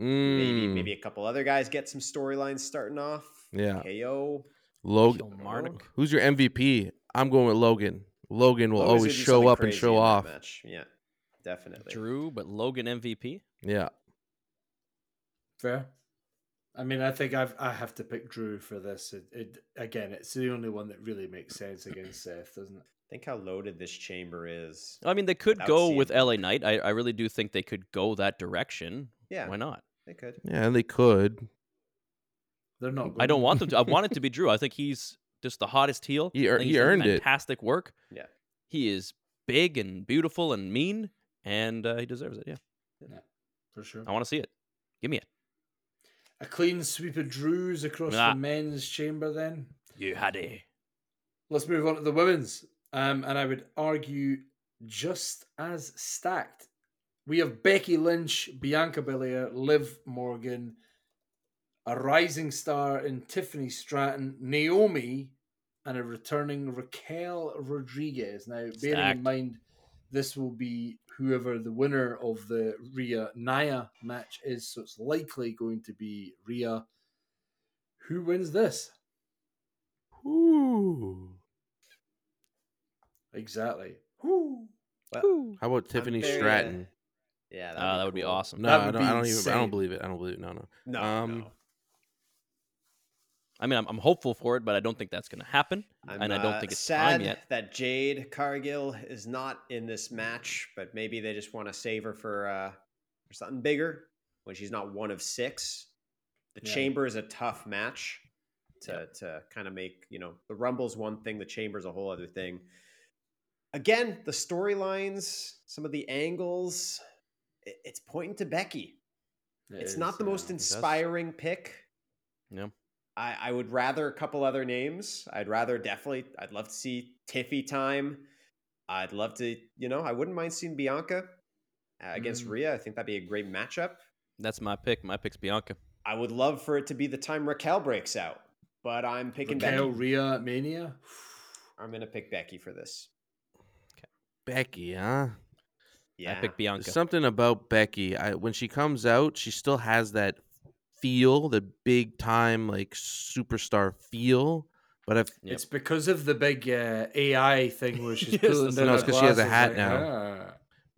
Maybe Mm, maybe a couple other guys get some storylines starting off. Yeah. KO. Logan. Kilmarnock. Who's your MVP? I'm going with Logan. Logan will Logan's always show up and show off. Match. Yeah, definitely. Drew, but Logan MVP. Yeah. Fair. I mean, I think I've I have to pick Drew for this. It, it again, it's the only one that really makes sense against Seth, doesn't it? Think how loaded this chamber is. I mean, they could go CM with LA Knight. I, I really do think they could go that direction. Yeah, Why not? They could. Yeah, they could. They're not. I don't want them to. I want it to be Drew. I think he's just the hottest heel. He I ear- think he he's done earned it. Fantastic work. Yeah. He is big and beautiful and mean, and uh, he deserves it. Yeah, for sure. I want to see it. Give me it. A clean sweep of Drews across Ah. the men's chamber. Then You had it. let's move on to the women's. Um, and I would argue just as stacked. We have Becky Lynch, Bianca Belair, Liv Morgan, a rising star in Tiffany Stratton, Naomi, and a returning Raquel Rodriguez. Now, bearing in mind this will be whoever the winner of the Rhea Nia match is, so it's likely going to be Rhea. Who wins this? Ooh. Exactly. Who? Well, How about Tiffany very, uh, Stratton? Yeah, Ah, that would be cool. awesome. No, that I don't, be I don't even. I don't believe it. I don't believe it. No, no. No, Um, no. I mean, I'm, I'm hopeful for it, but I don't think that's going to happen. I'm, and I don't uh, think it's sad time yet. that Jade Cargill is not in this match, but maybe they just want to save her for uh, for something bigger when she's not one of six. The Yeah. Chamber is a tough match to to kind of make you know the Rumble's one thing, the Chamber's a whole other thing. Again, the storylines, some of the angles, it, it's pointing to Becky. It it's is, not the most uh, inspiring pick. Yeah. I, I would rather a couple other names. I'd rather definitely. I'd love to see Tiffy time. I'd love to. You know, I wouldn't mind seeing Bianca uh, against Mm. Rhea. I think that'd be a great matchup. That's my pick. My pick's Bianca. I would love for it to be the time Raquel breaks out, but I'm picking Raquel Becky. Rhea Mania. I'm gonna pick Becky for this. Okay. Becky, huh? Yeah, I pick Bianca. There's something about Becky. I when she comes out, she still has that feel, the big time like superstar feel. But if Yep. It's because of the big uh, AI thing where she's Yes, pulling that's down No, her it's 'cause she has a hat like, now. "Ah."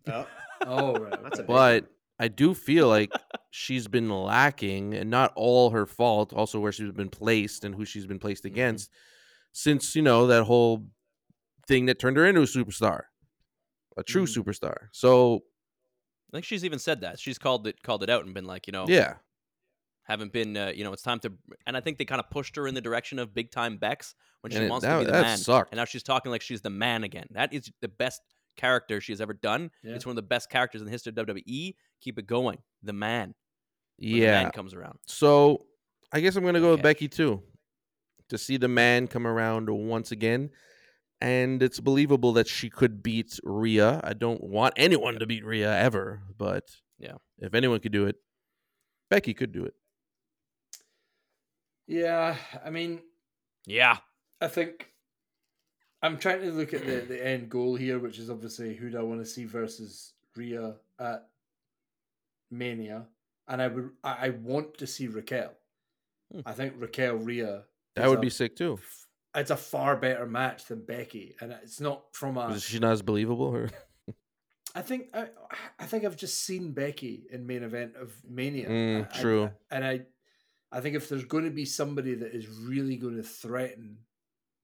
Oh, Oh, right. That's a okay. big but I do feel like she's been lacking, and not all her fault. Also, where she's been placed and who she's been placed Mhm. against, since you know that whole thing that turned her into a superstar, a true Mhm. superstar. So I think she's even said that. She's called it called it out and been like, you know, yeah, haven't been, uh, you know, it's time to. And I think they kind of pushed her in the direction of big time Bex when she And it- wants that- to be the that man. sucked. And now she's talking like she's the man again. That is the best character she has ever done. Yeah. It's one of the best characters in the history of WWE. Keep it going. The man. When the yeah. man comes around. So I guess I'm gonna go with Becky too, to see the man come around once again, and it's believable that she could beat Rhea. I don't want anyone to beat Rhea ever, but Yeah. if anyone could do it, Becky could do it. Yeah, I mean, Yeah. I think I'm trying to look at the, the end goal here, which is obviously who do I want to see versus Rhea at Mania, and I would I, I want to see Raquel. Hmm. I think Raquel Rhea. that would be sick too. It's a far better match than Becky, and it's not from a. Is she not as believable? Or I think I, I think I've just seen Becky in main event of Mania. Mm, I- I- true. and I, I think if there's going to be somebody that is really going to threaten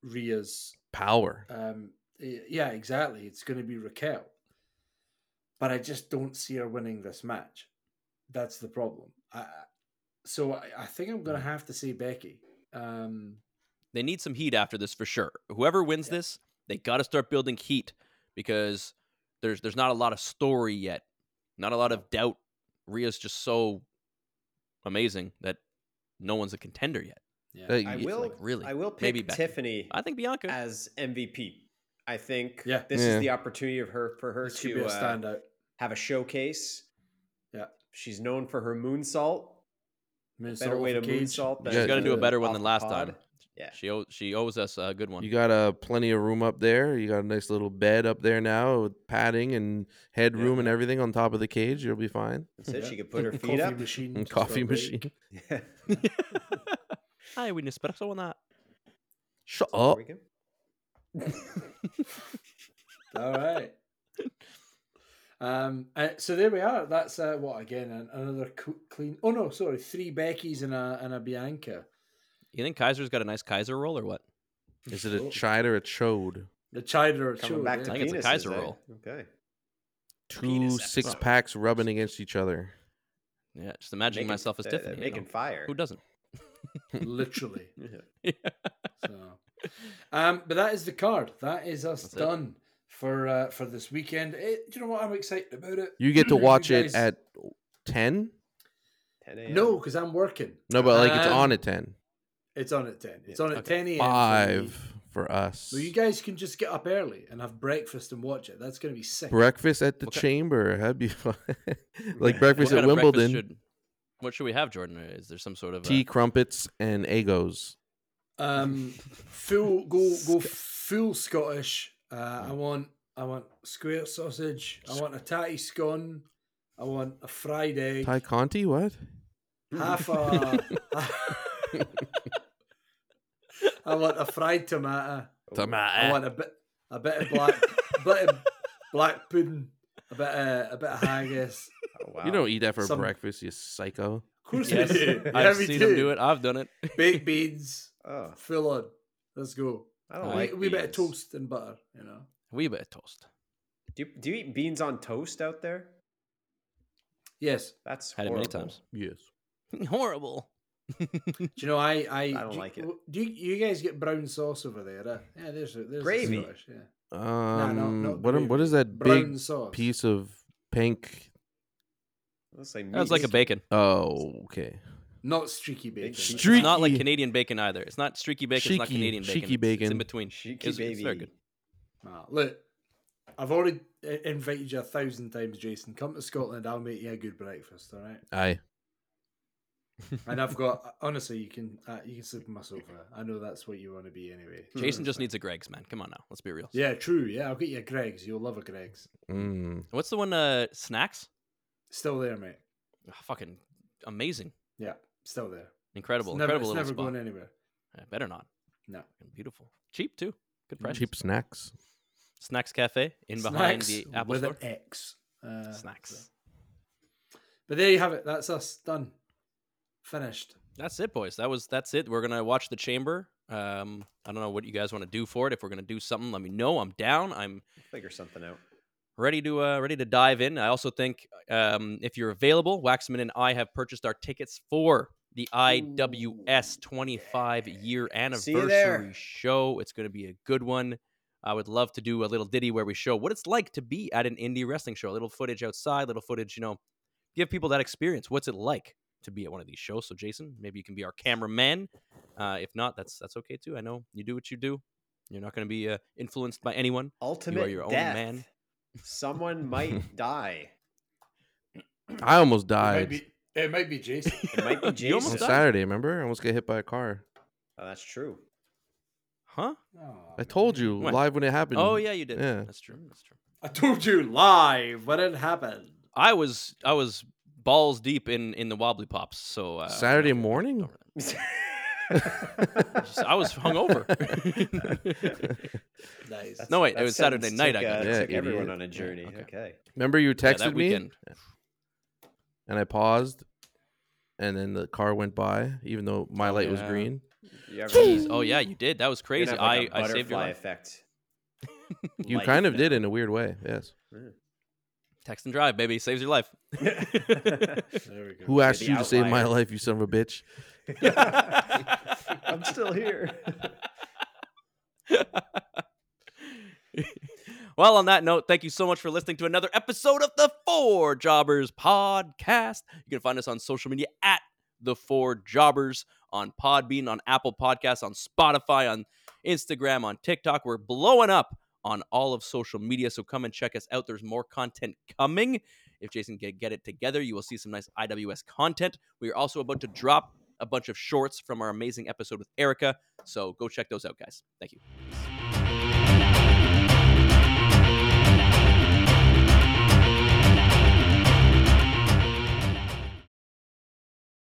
Rhea's, power? um, yeah, exactly, it's going to be Raquel. but I just don't see her winning this match. That's the problem. I, I- so I, I think I'm going to have to say Becky. Um, They need some heat after this for sure. Whoever wins Yeah. this, they got to start building heat because there's there's not a lot of story yet, not a lot of doubt. Rhea's just so amazing that no one's a contender yet. yeah. Hey, I will. like, really, I will pick maybe Becky. Tiffany I think Bianca. as MVP. I think Yeah. this Yeah. is the opportunity of her for her This to be a uh, standout. have a showcase. Yeah. She's known for her moonsault. Better way to moonsault than She's gotta do a better one than last pod. time. Yeah. She owes she owes us a good one. You got uh, plenty of room up there. You got a nice little bed up there now with padding and headroom and everything on top of the cage. You'll be fine. That's it. Yeah. She could put her And feet coffee up. machine, And just for a coffee machine. Yeah. Hi, we need espresso on that. Shut There up. All right. Um. uh, so there we are. That's uh, what again? An, another co- clean. Oh no, sorry. Three Beckys and a and a Bianca. You think Kaiser's got a nice Kaiser roll or what? Is it a chide or a chode? The Chider Coming show, back to I think it's a Kaiser eh? roll. Okay. Two Penis six episode. packs rubbing against each other. Yeah, just imagining Making- myself as they're- they're Tiffany. you making know. fire. Who doesn't? literally. Yeah. So, um, but that is the card. That is us That's it. done for uh, for this weekend. Eh, do you know what? I'm excited about it. You get to watch it guys- at ten. 10 a.m. no, because I'm working. No, but like it's Um, on at ten. It's on at ten. It's on at okay. ten a.m. Five for us. Well, you guys can just get up early and have breakfast and watch it. That's going to be sick. breakfast at the What ki- chamber. That'd be fun. like breakfast What at kind of breakfast Wimbledon. should- what should we have, Jordan? Is there some sort of Tea, uh, crumpets, and egos. Um, full go go full Scottish. Uh, I want I want square sausage. I want a tatty scone. I want a fried egg. Thai Conti, what? half a. I want a fried tomato. Tomato. I want a bit a bit of black bit of black pudding. A bit of, a bit of haggis. Oh, wow. You don't eat that for Some- breakfast, you psycho. Of course Yes, we do. I've we seen do. him do it. I've done it. Baked beans, Oh, full on. Let's go. I don't Uh, A like wee, wee bit of toast and butter. You know. We bit of toast. Do you, do you eat beans on toast out there? Yes. That's Had it many times. Yes. Horrible. Do you know I I, don't do you- like it. Do you, you guys get brown sauce over there? Uh, yeah, there's a, there's Gravy. Scottish, yeah. Um, no, not what am- gravy. is that Brown big sauce. piece of pink? Let's say That was like a bacon. Oh, okay. Not streaky bacon. cheese. It's not like Canadian bacon either. It's not streaky bacon. it's not Canadian bacon. cheeky It's- It's, in between. Cheeky It's, it's very good. Ah, look, I've already uh, invited you a thousand times, Jason. Come to Scotland, I'll make you a good breakfast. All right. Aye. And I've got honestly, you can uh, you can sleep on my sofa. I know that's what you want to be anyway. Jason just needs a Greggs, man. Come on now. Let's be real. Yeah, true. Yeah, I'll get you a Greggs. You'll love a Greggs. Mm. What's the one? Uh, snacks. Still there, mate. Ah, fucking amazing, Yeah, still there. incredible, it's never, incredible it's never spot. going anywhere. Yeah, better not. No. Fucking Beautiful, cheap too. Good price. Cheap snacks. Snacks Cafe in behind the Apple with Store. an X. Uh, Snacks. But there you have it. That's us done. Finished. That's it, boys. That was that's it. We're gonna watch the chamber. Um, I don't know what you guys want to do for it. If we're gonna do something, let me know. I'm down. I'm Figure something out. ready to uh, ready to dive in. I also think um, if you're available, Waxman and I have purchased our tickets for the IWS 25 year See you there. anniversary show. It's going to be a good one. I would love to do a little ditty where we show what it's like to be at an indie wrestling show. A little footage outside, little footage, you know, give people that experience. What's it like to be at one of these shows? So, Jason, maybe you can be our cameraman. Uh, if not, that's that's okay too. I know you do what you do. You're not going to be uh, influenced by anyone. Ultimate your own death. man. Someone might die. I almost It might died be, it might be Jason. It might be You almost on Jason. Saturday. Remember? I almost got hit by a car. Oh, that's true. Huh? Oh, I told you When? live when it happened. Oh yeah, you did. Yeah. That's true. That's true. I told you live when it happened. I was I was balls deep in in the wobbly pops. So uh, Saturday morning? over that. Just- I was hungover. Nice. No, wait, it was Saturday sentence night took, I got it. took everyone idiot. on a journey. okay. okay. Remember you Yeah, texted that me weekend. and I paused, and then the car went by, even though my Oh, light was green. Jeez. Oh yeah, you did. That was crazy. gonna have, like, a I I saved your butterfly life. effect. You kind of did in a weird way. Yes. Yeah. Text and drive, baby, saves your life. There we go. Who asked you to save my life, you son of a bitch? I'm still here. well, on that note, thank you so much for listening to another episode of the Four Jobbers podcast. You can find us on social media at the Four Jobbers on Podbean, on Apple Podcasts, on Spotify, on Instagram, on TikTok. We're blowing up on all of social media, so come and check us out. There's more content coming. If Jason can get it together, you will see some nice IWS content. We are also about to drop a bunch of shorts from our amazing episode with Erica, so go check those out, guys. Thank you.